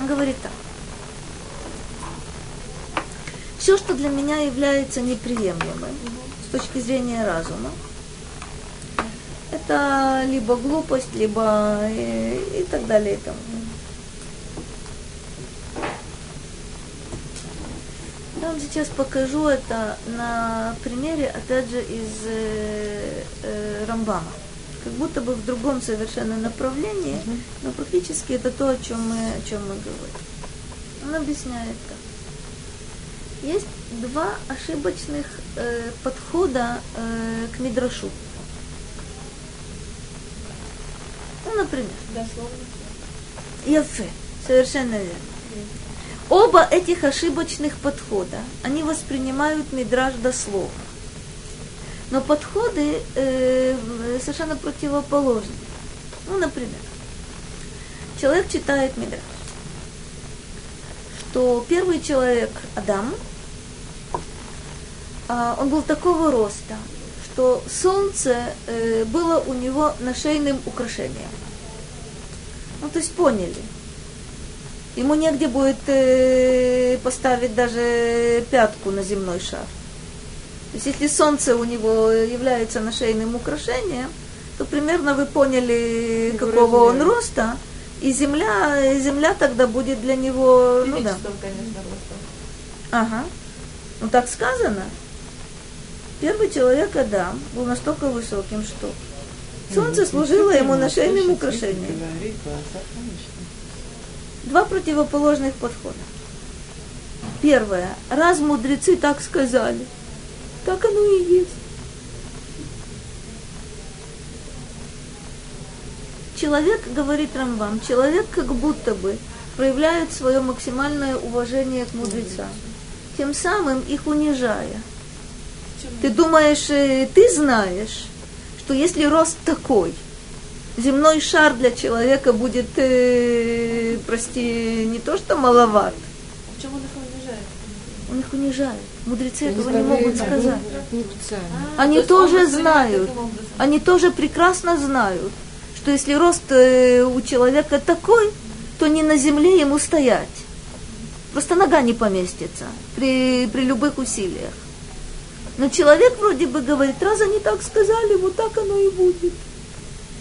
Он говорит так. Все, что для меня является неприемлемым с точки зрения разума, это либо глупость, либо и, и так далее. И тому. Я вам сейчас покажу это на примере, опять же, из э, э, Рамбама. Как будто бы в другом совершенно направлении, mm-hmm. но практически это то, о чем мы, о чем мы говорим. Он объясняет так. Есть два ошибочных э, подхода э, к Мидрашу. Ну, например. Дословно. Яфе. Совершенно верно. Оба этих ошибочных подхода, они воспринимают Мидраж дословно. Но подходы э, совершенно противоположны. Ну, например, человек читает Мидраж, что первый человек, Адам, э, он был такого роста, что солнце э, было у него нашейным украшением. Ну, то есть поняли – ему негде будет э, поставить даже пятку на земной шар. То есть если солнце у него является нашейным украшением, то примерно вы поняли, Его какого размер. он роста, и земля, и земля тогда будет для него, ну да. конечно, Ага. Ну так сказано. Первый человек Адам был настолько высоким, что солнце служило ему нашейным украшением два противоположных подхода. Первое. Раз мудрецы так сказали, так оно и есть. Человек, говорит Рамбам, человек как будто бы проявляет свое максимальное уважение к мудрецам, тем самым их унижая. Ты думаешь, э, ты знаешь, что если рост такой – земной шар для человека будет, э, прости, не то что маловат. В чем он их унижает? Он их унижает. Мудрецы не этого не могут сказать. А, они тоже знают, они тоже прекрасно знают, что если рост э, у человека такой, то не на земле ему стоять. Просто нога не поместится при, при любых усилиях. Но человек вроде бы говорит, раз они так сказали, вот так оно и будет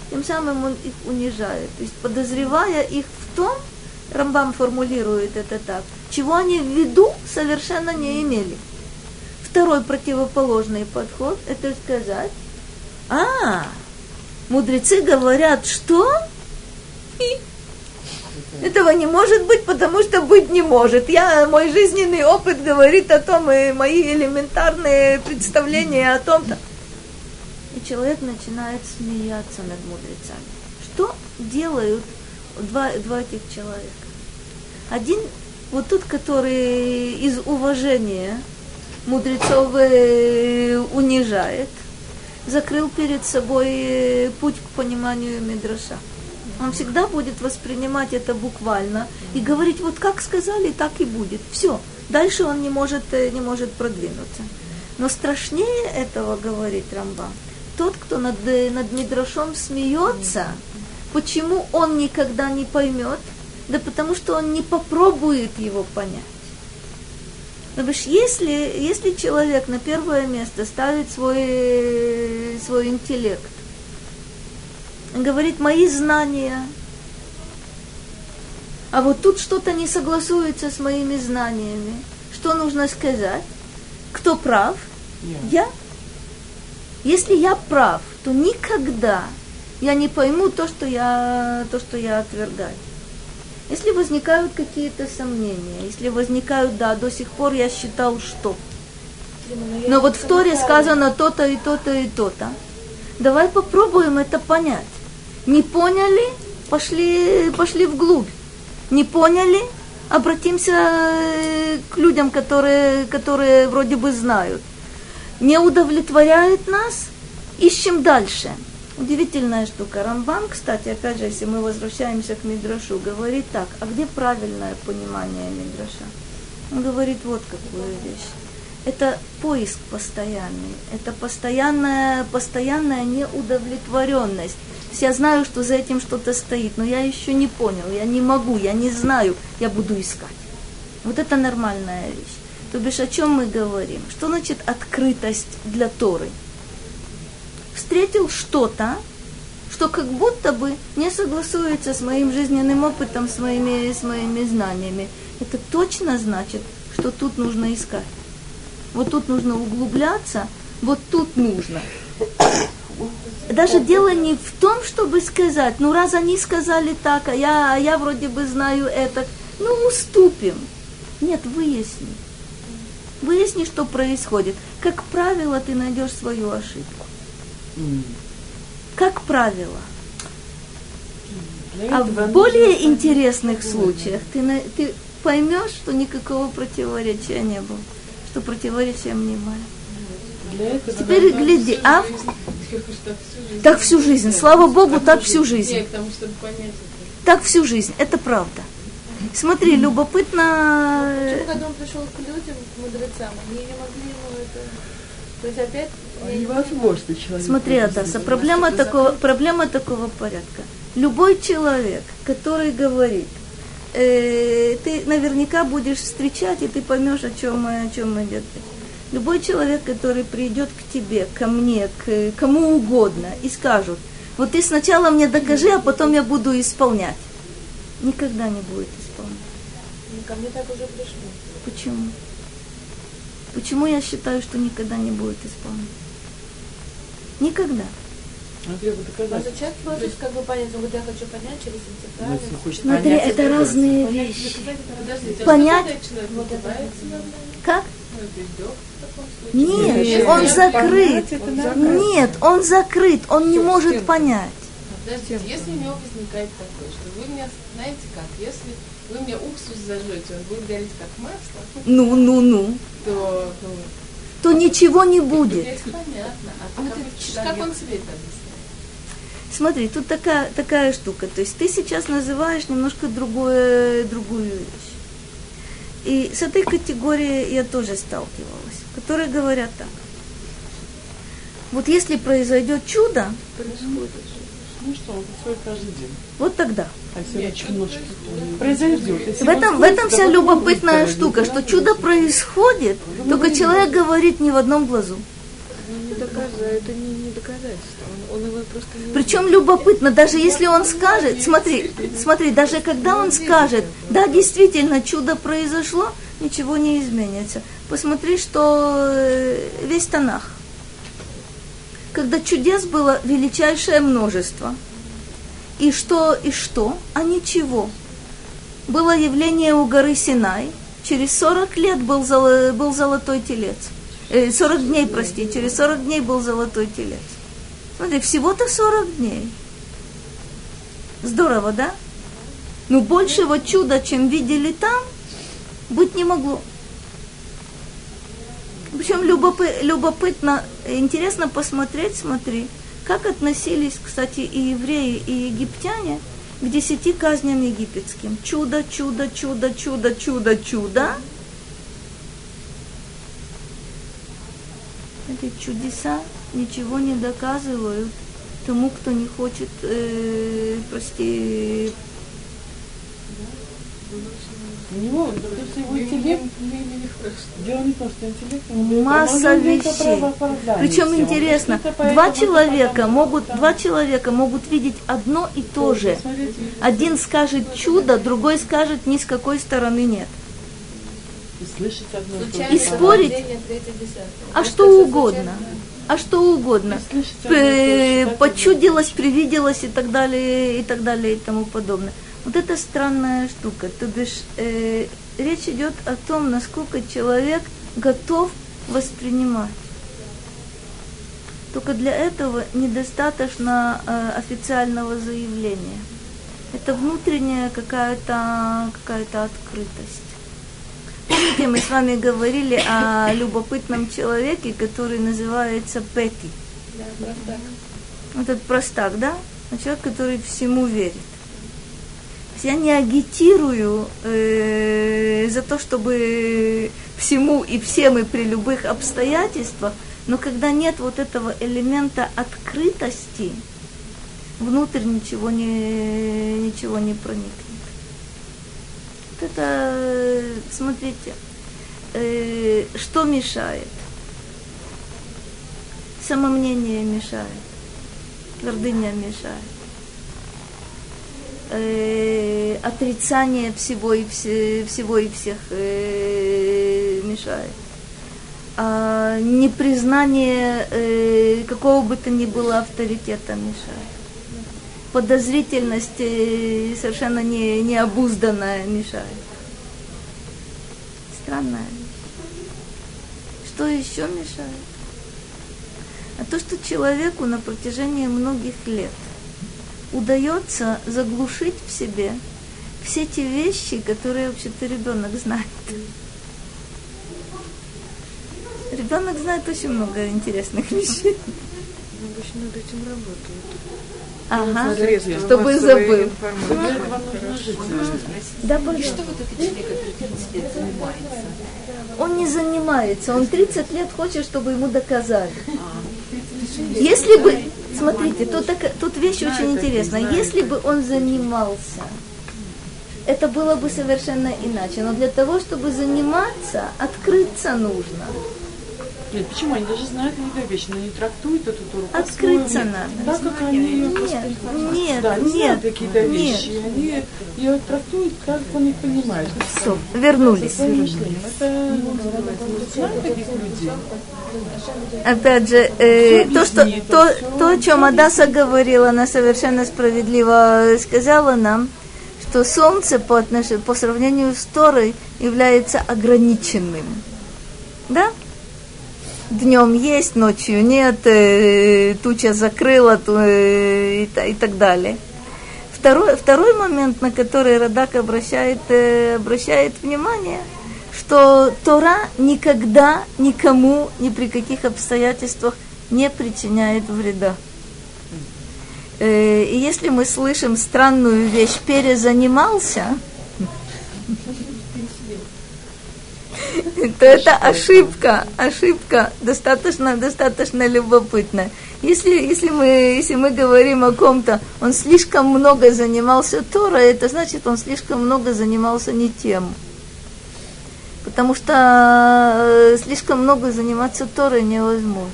тем самым он их унижает. То есть подозревая их в том, Рамбам формулирует это так, чего они в виду совершенно не имели. Второй противоположный подход – это сказать, а, мудрецы говорят, что? И этого не может быть, потому что быть не может. Я, мой жизненный опыт говорит о том, и мои элементарные представления о том-то и человек начинает смеяться над мудрецами. Что делают два, два этих человека? Один, вот тот, который из уважения мудрецов э, унижает, закрыл перед собой э, путь к пониманию Мидраша. Он всегда будет воспринимать это буквально и говорить, вот как сказали, так и будет. Все. Дальше он не может, э, не может продвинуться. Но страшнее этого, говорит Рамбам, тот, кто над, над Мидрашом смеется, почему он никогда не поймет? Да потому что он не попробует его понять. Потому что если, если человек на первое место ставит свой, свой интеллект, говорит мои знания, а вот тут что-то не согласуется с моими знаниями, что нужно сказать? Кто прав? Yeah. Я. Если я прав, то никогда я не пойму то, что я, то, что я отвергаю. Если возникают какие-то сомнения, если возникают, да, до сих пор я считал, что. Но вот в Торе сказано то-то и то-то и то-то. Давай попробуем это понять. Не поняли? Пошли, пошли вглубь. Не поняли? Обратимся э, к людям, которые, которые вроде бы знают не удовлетворяет нас, ищем дальше. Удивительная штука. Рамбан, кстати, опять же, если мы возвращаемся к Мидрашу, говорит так, а где правильное понимание Мидраша? Он говорит вот какую вещь. Это поиск постоянный, это постоянная, постоянная неудовлетворенность. Я знаю, что за этим что-то стоит, но я еще не понял, я не могу, я не знаю, я буду искать. Вот это нормальная вещь. То бишь, о чем мы говорим? Что значит открытость для Торы? Встретил что-то, что как будто бы не согласуется с моим жизненным опытом, с моими, с моими знаниями. Это точно значит, что тут нужно искать. Вот тут нужно углубляться, вот тут нужно. Даже дело не в том, чтобы сказать, ну раз они сказали так, а я, а я вроде бы знаю это, ну уступим. Нет, выясни. Выясни, что происходит. Как правило, ты найдешь свою ошибку. Как правило. А в более интересных случаях ты, ты поймешь, что никакого противоречия не было, что противоречия мнимое. Теперь гляди, а? Так всю жизнь. Слава Богу, так всю жизнь. Так всю жизнь. Это правда. Смотри, любопытно... Почему, когда он пришел к людям, к мудрецам, они не могли ему это... То есть опять... Невозможно человек. Смотри, Адаса, проблема такого, проблема такого порядка. Любой человек, который говорит, э, ты наверняка будешь встречать, и ты поймешь, о чем, о чем идет речь. Любой человек, который придет к тебе, ко мне, к кому угодно, и скажет, вот ты сначала мне докажи, а потом я буду исполнять. Никогда не будет исполнять. Ну, ко мне так уже пришло. Почему? Почему я считаю, что никогда не будет исполнять? Никогда. А человек может как бы понять, он говорит, я хочу понять через интегральность. хочет Смотри, понять, это доказать. разные вещи. Подождите, Понять- человек? Как? Ну, это случае. Нет, он закрыт. Нет, он закрыт, он не может понять. Подождите, если у него возникает такое, что вы мне, знаете как, если вы мне уксус зажжете, он будет гореть как масло, Ну, ну, ну. то ну, То ничего не будет. здесь понятно. А как, вы- как он это объясняет? Смотри, тут такая, такая штука. То есть ты сейчас называешь немножко другое, другую вещь. И с этой категорией я тоже сталкивалась, которые говорят так. Вот если произойдет чудо, Ну что, он происходит каждый день. вот тогда. А чудо произойдет. Если В этом, в этом вся любопытная штука, что чудо происходит, только человек говорит не в одном глазу. Ну, это не, не доказательство. Он, он его просто не Причем любопытно, даже если он скажет, смотри, смотри, даже когда он скажет, да, действительно, чудо произошло, ничего не изменится. Посмотри, что э, весь Танах. Когда чудес было величайшее множество. И что, и что, а ничего. Было явление у горы Синай. Через 40 лет был, золо- был золотой телец. Э, 40 дней, прости, через 40 дней был золотой телец. Смотри, всего-то 40 дней. Здорово, да? Ну, большего чуда, чем видели там, быть не могло. Причем любопы- любопытно, интересно посмотреть, смотри, как относились, кстати, и евреи, и египтяне к десяти казням египетским. Чудо, чудо, чудо, чудо, чудо, чудо. Эти чудеса ничего не доказывают тому, кто не хочет, э, прости, У него, то есть его интеллект, дело не то, что интеллект, Масса вещей. Причем интересно, два человека могут, два человека могут видеть одно и то же. Один скажет чудо, другой скажет ни с какой стороны нет. и слышите одно и то же. Случайное И спорить? А Это что угодно. А что угодно. Слышите Почудилось, привиделось и так далее, и так далее, и тому подобное. Вот это странная штука. То бишь, э, речь идет о том, насколько человек готов воспринимать. Только для этого недостаточно э, официального заявления. Это внутренняя какая-то какая открытость. Помните, мы с вами говорили о любопытном человеке, который называется Пети. Да, просто так. этот простак, да? Человек, который всему верит. Я не агитирую э, за то, чтобы всему и всем и при любых обстоятельствах, но когда нет вот этого элемента открытости, внутрь ничего не, ничего не проникнет. Вот это, смотрите, э, что мешает? Самомнение мешает, гордыня мешает э, отрицание всего и, все, всего и всех э, мешает. А непризнание э, какого бы то ни было авторитета мешает. Подозрительность э, совершенно не, необузданная мешает. Странная. Что еще мешает? А то, что человеку на протяжении многих лет – удается заглушить в себе все те вещи, которые вообще-то ребенок знает. Ребенок знает очень много интересных вещей. Обычно над этим работают. Ага, Средства чтобы забыл. информации. Да, И что вот этот человек, который 30 лет занимается? Он не занимается, он 30 лет хочет, чтобы ему доказали. Если бы, смотрите, тут, так- тут вещь очень интересная. Если бы он занимался, это было бы совершенно иначе. Но для того, чтобы заниматься, открыться нужно. Нет, почему? Они даже знают какие-то вещи, но не трактуют эту туру Открыться надо. Так, как они ее Нет, просто... нет, да, они нет, знают какие-то нет. вещи, они ее трактуют, как они понимают. Все, вернулись. Мышлением. Это знают таких людей. Опять же, э, то, что, то, то, о чем Адаса говорила, она совершенно справедливо сказала нам, что Солнце по, отнош- по сравнению с Торой является ограниченным. Да? Днем есть, ночью нет, э, туча закрыла ту- э, и, и так далее. Второй, второй момент, на который Радак обращает, э, обращает внимание, что Тора никогда никому, ни при каких обстоятельствах не причиняет вреда. Э, И если мы слышим странную вещь «перезанимался», то это ошибка, ошибка достаточно, достаточно любопытная. Если, если, мы, если мы говорим о ком-то, он слишком много занимался Торой, это значит, он слишком много занимался не тем. Потому что э, слишком много заниматься Торой невозможно.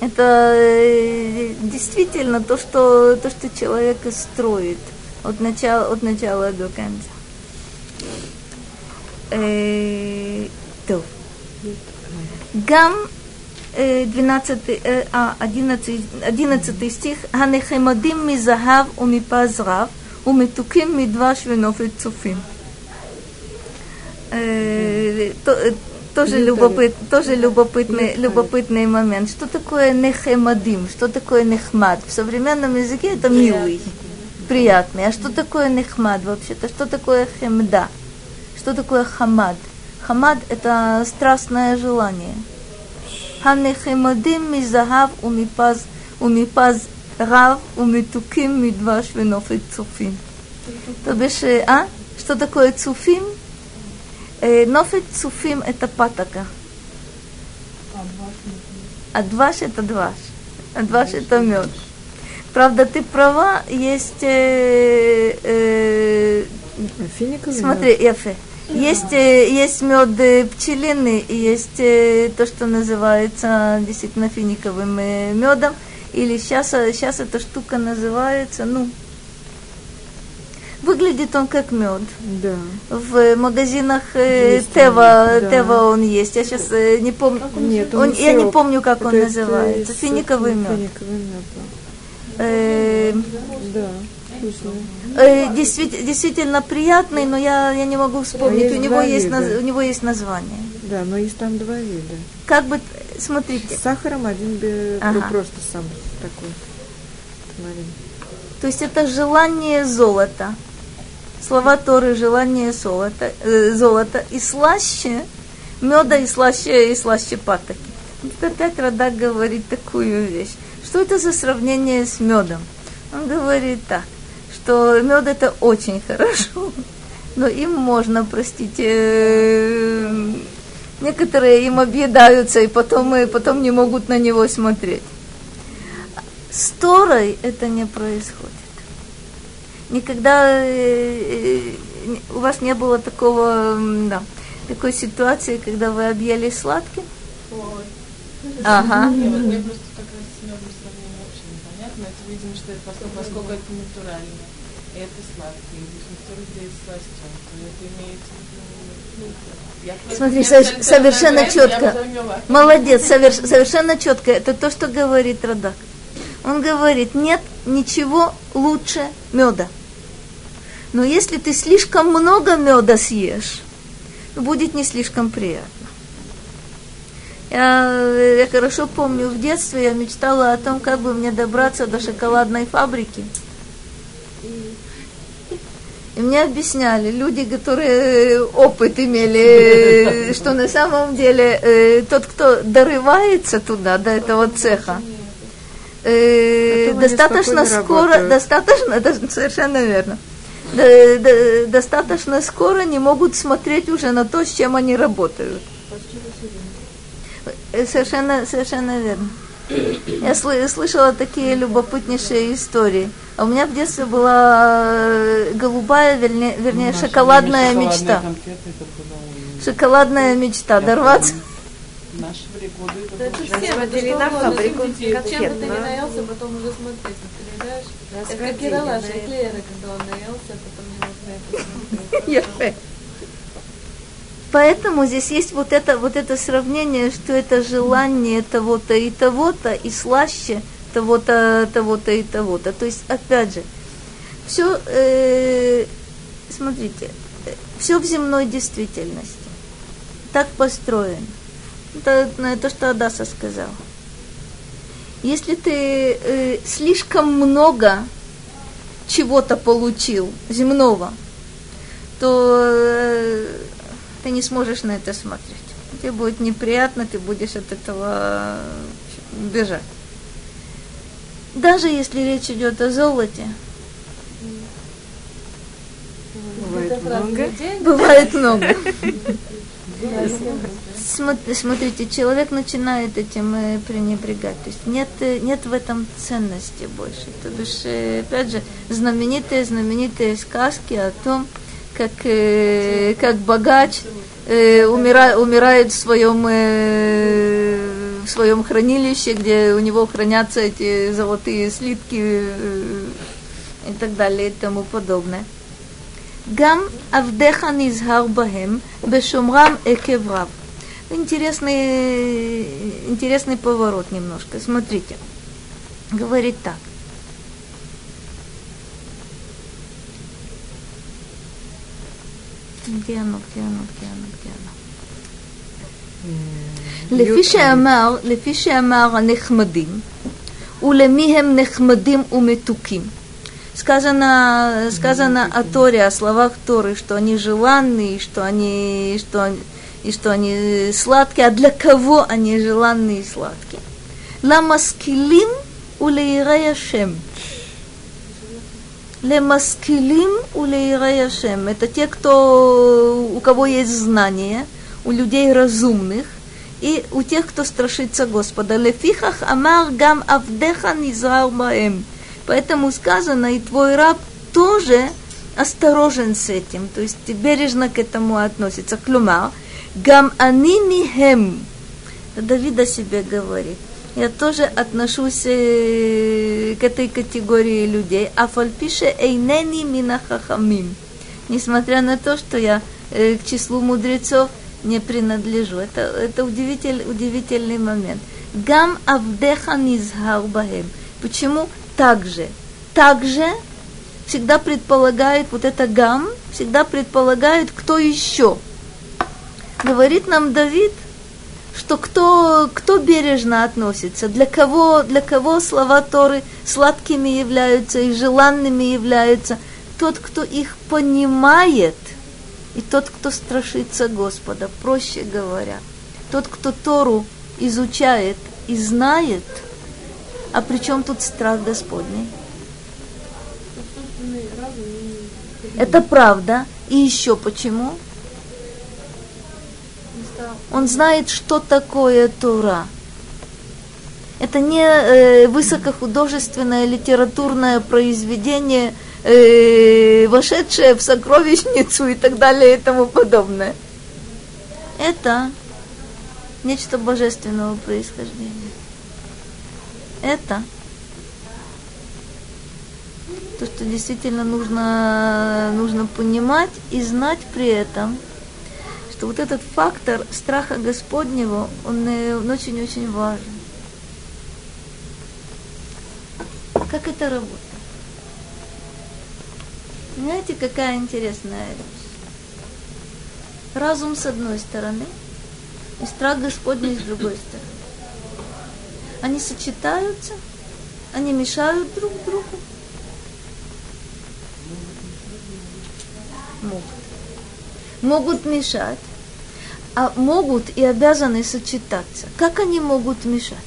Это э, действительно то, что, то, что человек и строит от начала, от начала до конца. Э, טוב. גם אה, 12, אה, אה, 11, 11 стих, הנחמדים מזהב ומפז רב, ומתוקים מדבש ונופת צופים. Э, то- э, Тоже, любопыт, тоже любопытный, любопытный момент. Что такое нехемадим? Что такое нехмад? В современном языке это милый, приятный. А что такое нехмад вообще-то? Что такое хемда? Что такое хамад? Хамад – это страстное желание. Ханехемадим мизагав умипаз умипаз рав умитуким мидваш венов и цуфим. То бишь, э, а? Что такое цуфим? Э, Нофит цуфим – это патока. А дваш – это дваш. А дваш – это мед. Правда, ты права, есть... Э, э, Финика Смотри, Эфе. Есть, э, есть мед э, пчелиный, и есть э, то, что называется действительно финиковым медом. Или сейчас, сейчас эта штука называется, ну, выглядит он как мед. Да. В магазинах Есть он, Тева, да. Тева он есть. Я сейчас не помню. Нет, Он- он я не помню, как он Это- называется. это Финиковый мед. Финиковый мед, Э, да. Э, действительно, действительно приятный, но я, я не могу вспомнить. есть у, него есть, вида. у него есть название. Да, но есть там два вида. Как бы, смотрите, С сахаром один бе- Ага. просто сам такой. Маленький. То есть это желание золота. Слова Торы желание золота, э, золота и слаще меда и слаще и слаще патоки. Вот опять Радак говорит такую вещь, что это за сравнение с медом? Он говорит так, что мед это очень хорошо, но им можно, простите, э, некоторые им объедаются и потом, и потом не могут на него смотреть. С Торой это не происходит. Никогда э, э, у вас не было такого, да, такой ситуации, когда вы объели сладким? Ага. Нет, вот мне просто раз с медом сравнение вообще непонятно. Это, видимо, что это поскольку, поскольку это натурально. Это сладкое. И если кто разделит сластью, то это имеется в виду... ну, я- Смотри, я- со- я- совершенно я четко. Молодец, соверш- совершенно четко. Это то, что говорит Радак. Он говорит, нет ничего лучше меда. Но если ты слишком много меда съешь, будет не слишком приятно. Я, я хорошо помню, в детстве я мечтала о том, как бы мне добраться до шоколадной фабрики. И мне объясняли люди, которые опыт имели, что на самом деле э, тот, кто дорывается туда, до этого цеха, э, они достаточно скоро, работают. достаточно, да, совершенно верно, Да- да- достаточно скоро не могут смотреть уже на то, с чем они работают. Э, Совершенно, совершенно верно. Я сл- слышала такие любопытнейшие истории. А у меня в детстве была э, голубая, вернее, вернее Наши шоколадная мечта. конфеты, Шоколадная мечта. Я Дорваться. наши это это всем, это что на фабрику чем бы ты конфет, не наелся, потом уже смотреть не передаешь. Нас Это как Ералаш, на и это. Клера, когда он наелся, потом не мог на это смотреть. Поэтому здесь есть вот это, вот это сравнение, что это желание того-то и того-то, и слаще того-то, того-то и того-то. То есть, опять же, все, смотрите, все в земной действительности. Так построено. Это э, то, что Адаса сказала. Если ты э, слишком много чего-то получил земного, то э, ты не сможешь на это смотреть. Тебе будет неприятно, ты будешь от этого бежать. Даже если речь идет о золоте, Бывает много. бывает много. Смо- Смотрите, человек начинает этим э, пренебрегать. То есть нет, э, нет в этом ценности больше. То бишь, э, опять же, знаменитые, знаменитые сказки о том, как, э, как богач э, умира, умирает в своем, э, в своем хранилище, где у него хранятся эти золотые слитки э, и так далее и тому подобное. Гам авдеха низгар бахем бешумрам экеврав. Интересный, интересный поворот немножко. Смотрите. Говорит так. где оно, где оно, где оно, где оно? לפי שאמר, לפי שאמר הנחמדים, ולמי הם נחמדים ומתוקים. Сказано, сказано о Торе, о словах Торы, что они желанные, что они, что, они- и что они сладкие. А для кого они желанные и сладкие? Ламаскилим улейрей Ашем. Лемаскилим улейрей Ашем. Это те, кто, у кого есть знание, у людей разумных, и у тех, кто страшится Господа. Лефихах амар гам авдеха низар баэм. Поэтому сказано, и твой раб тоже осторожен с этим, то есть бережно к этому относится. Клюмар, гам анини хем. Давид о себе говорит. Я тоже отношусь э, к этой категории людей. А фальпише эйнени минахахамим. Несмотря на то, что я э, к числу мудрецов не принадлежу. Это, это удивитель, удивительный момент. Гам авдеха низхар бахем. Почему также? Также всегда предполагает, вот это гам, всегда предполагает, кто еще. Говорит нам Давид, что кто, кто бережно относится, для кого, для кого слова Торы сладкими являются и желанными являются, тот, кто их понимает, и тот, кто страшится Господа, проще говоря, тот, кто Тору изучает и знает, А при чем тут страх Господний? Это правда. И еще почему? Он знает, что такое Тура. Это не э, высокохудожественное литературное произведение, э, вошедшее в сокровищницу и так далее и тому подобное. Это нечто божественного происхождения. Это то, что действительно нужно, нужно понимать и знать при этом, что вот этот фактор страха Господнего, он, э, он очень-очень важен. Как это работает? Понимаете, какая интересная вещь? Разум с одной стороны и страх Господний с другой стороны. Они сочетаются, они мешают друг другу. Могут. Могут мешать, а могут и обязаны сочетаться. Как они могут мешать?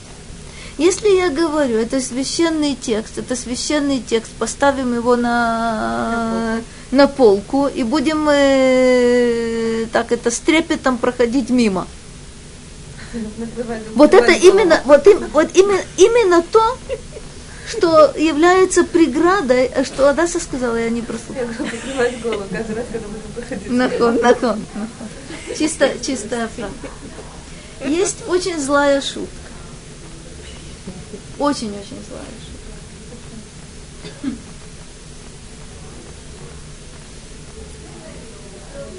Если я говорю, это священный текст, это священный текст, поставим его на, на полку и будем э, так это с трепетом проходить мимо. Вот это именно, вот, им, вот именно, именно то, что является преградой, что Адаса сказала, я не прослушала. Нахон, нахон, нахон. Чисто, чистая правда. Есть очень злая шутка. Очень-очень злая шутка.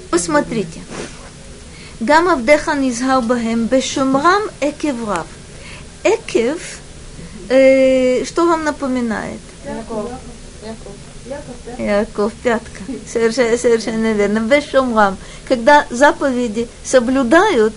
Посмотрите. Гам Авдеха Низгар Бахем Бешумрам Экеврав. Экев, э, что вам напоминает? Яков пятка. Совершенно, совершенно верно. Бешомрам. Когда заповеди соблюдают,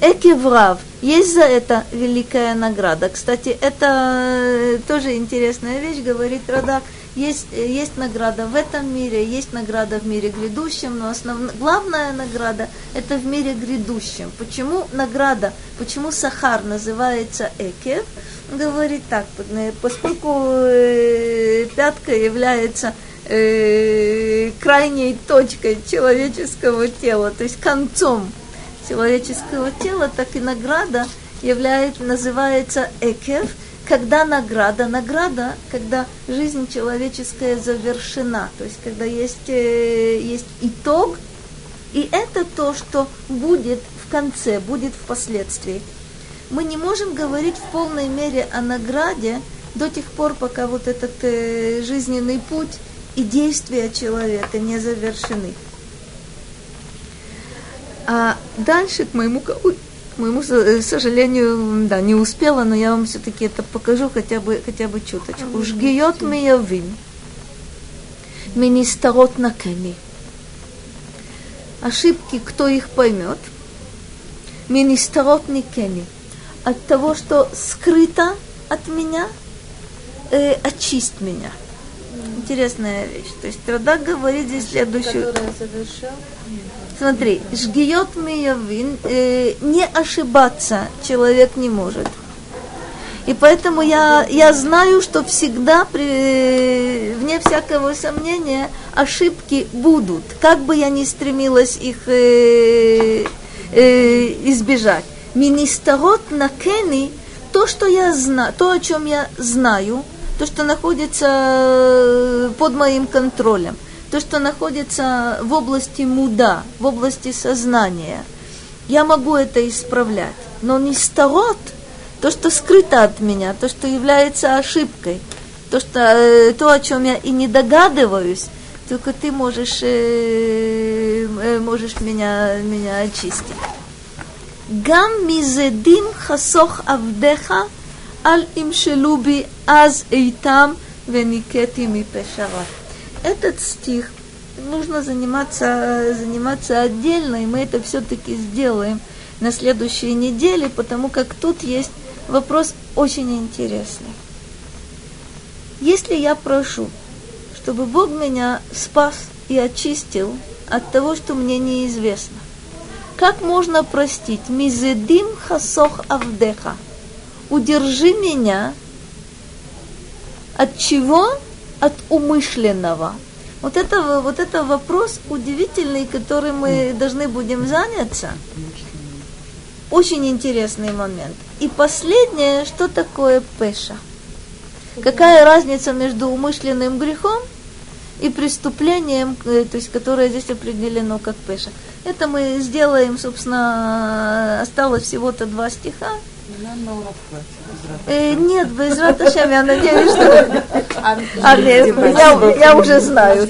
Экеврав. Есть за это великая награда. Кстати, это э, тоже интересная вещь, говорит Радак. Есть, э, есть награда в этом мире, есть награда в мире грядущем, но основная, главная награда – это в мире грядущем. Почему награда, почему Сахар называется Экев? Говорит так, э, поскольку э, пятка является э, крайней точкой человеческого тела, то есть концом человеческого тела, так и награда является, называется экев, когда награда, награда, когда жизнь человеческая завершена, то есть когда есть, есть итог, и это то, что будет в конце, будет впоследствии. Мы не можем говорить в полной мере о награде до тех пор, пока вот этот э, жизненный путь и действия человека не завершены. А дальше, к моему, ой, к моему э, сожалению, да, не успела, но я вам все-таки это покажу хотя бы, хотя бы чуточку. Жгиот миявим, министарот на кеми. Ошибки, кто их поймет? Министарот не кеми. От того, что скрыто от меня, э, очисть меня. Интересная вещь. То есть Радак говорит здесь следующую. Совершил. Смотри, жгиет миявин, э, не ошибаться человек не может. И поэтому я, я знаю, что всегда, при, вне всякого сомнения, ошибки будут, как бы я ни стремилась их э, э, избежать. Министарот на Кенни, то, что я знаю, то, о чем я знаю, то, что находится э, под моим контролем – то, что находится в области муда, в области сознания. Я могу это исправлять, но не старот, то, что скрыто от меня, то, что является ошибкой, то, что, э, то о чем я и не догадываюсь, только ты можешь, э, можешь меня, меня очистить. גם מזדים חסוך עבדיך, אל ימשלו בי אז איתם וניקיתי מפשרת. Этот стих нужно заниматься, заниматься отдельно, и мы это все-таки сделаем на следующей неделе, потому как тут есть вопрос очень интересный. Если я прошу, чтобы Бог меня спас и очистил от того, что мне неизвестно, как можно простить? Мизедим хасох авдеха. Удержи меня От чего? От умышленного. Вот это, вот это вопрос удивительный, который мы должны будем заняться. Очень интересный момент. И последнее, что такое пеша? Какая разница между умышленным грехом и преступлением, э, то есть которое здесь определено как пеша? Это мы сделаем, собственно, осталось всего-то два стиха. Э, нет, без Раташем, я надеюсь, что... А, я, я уже знаю.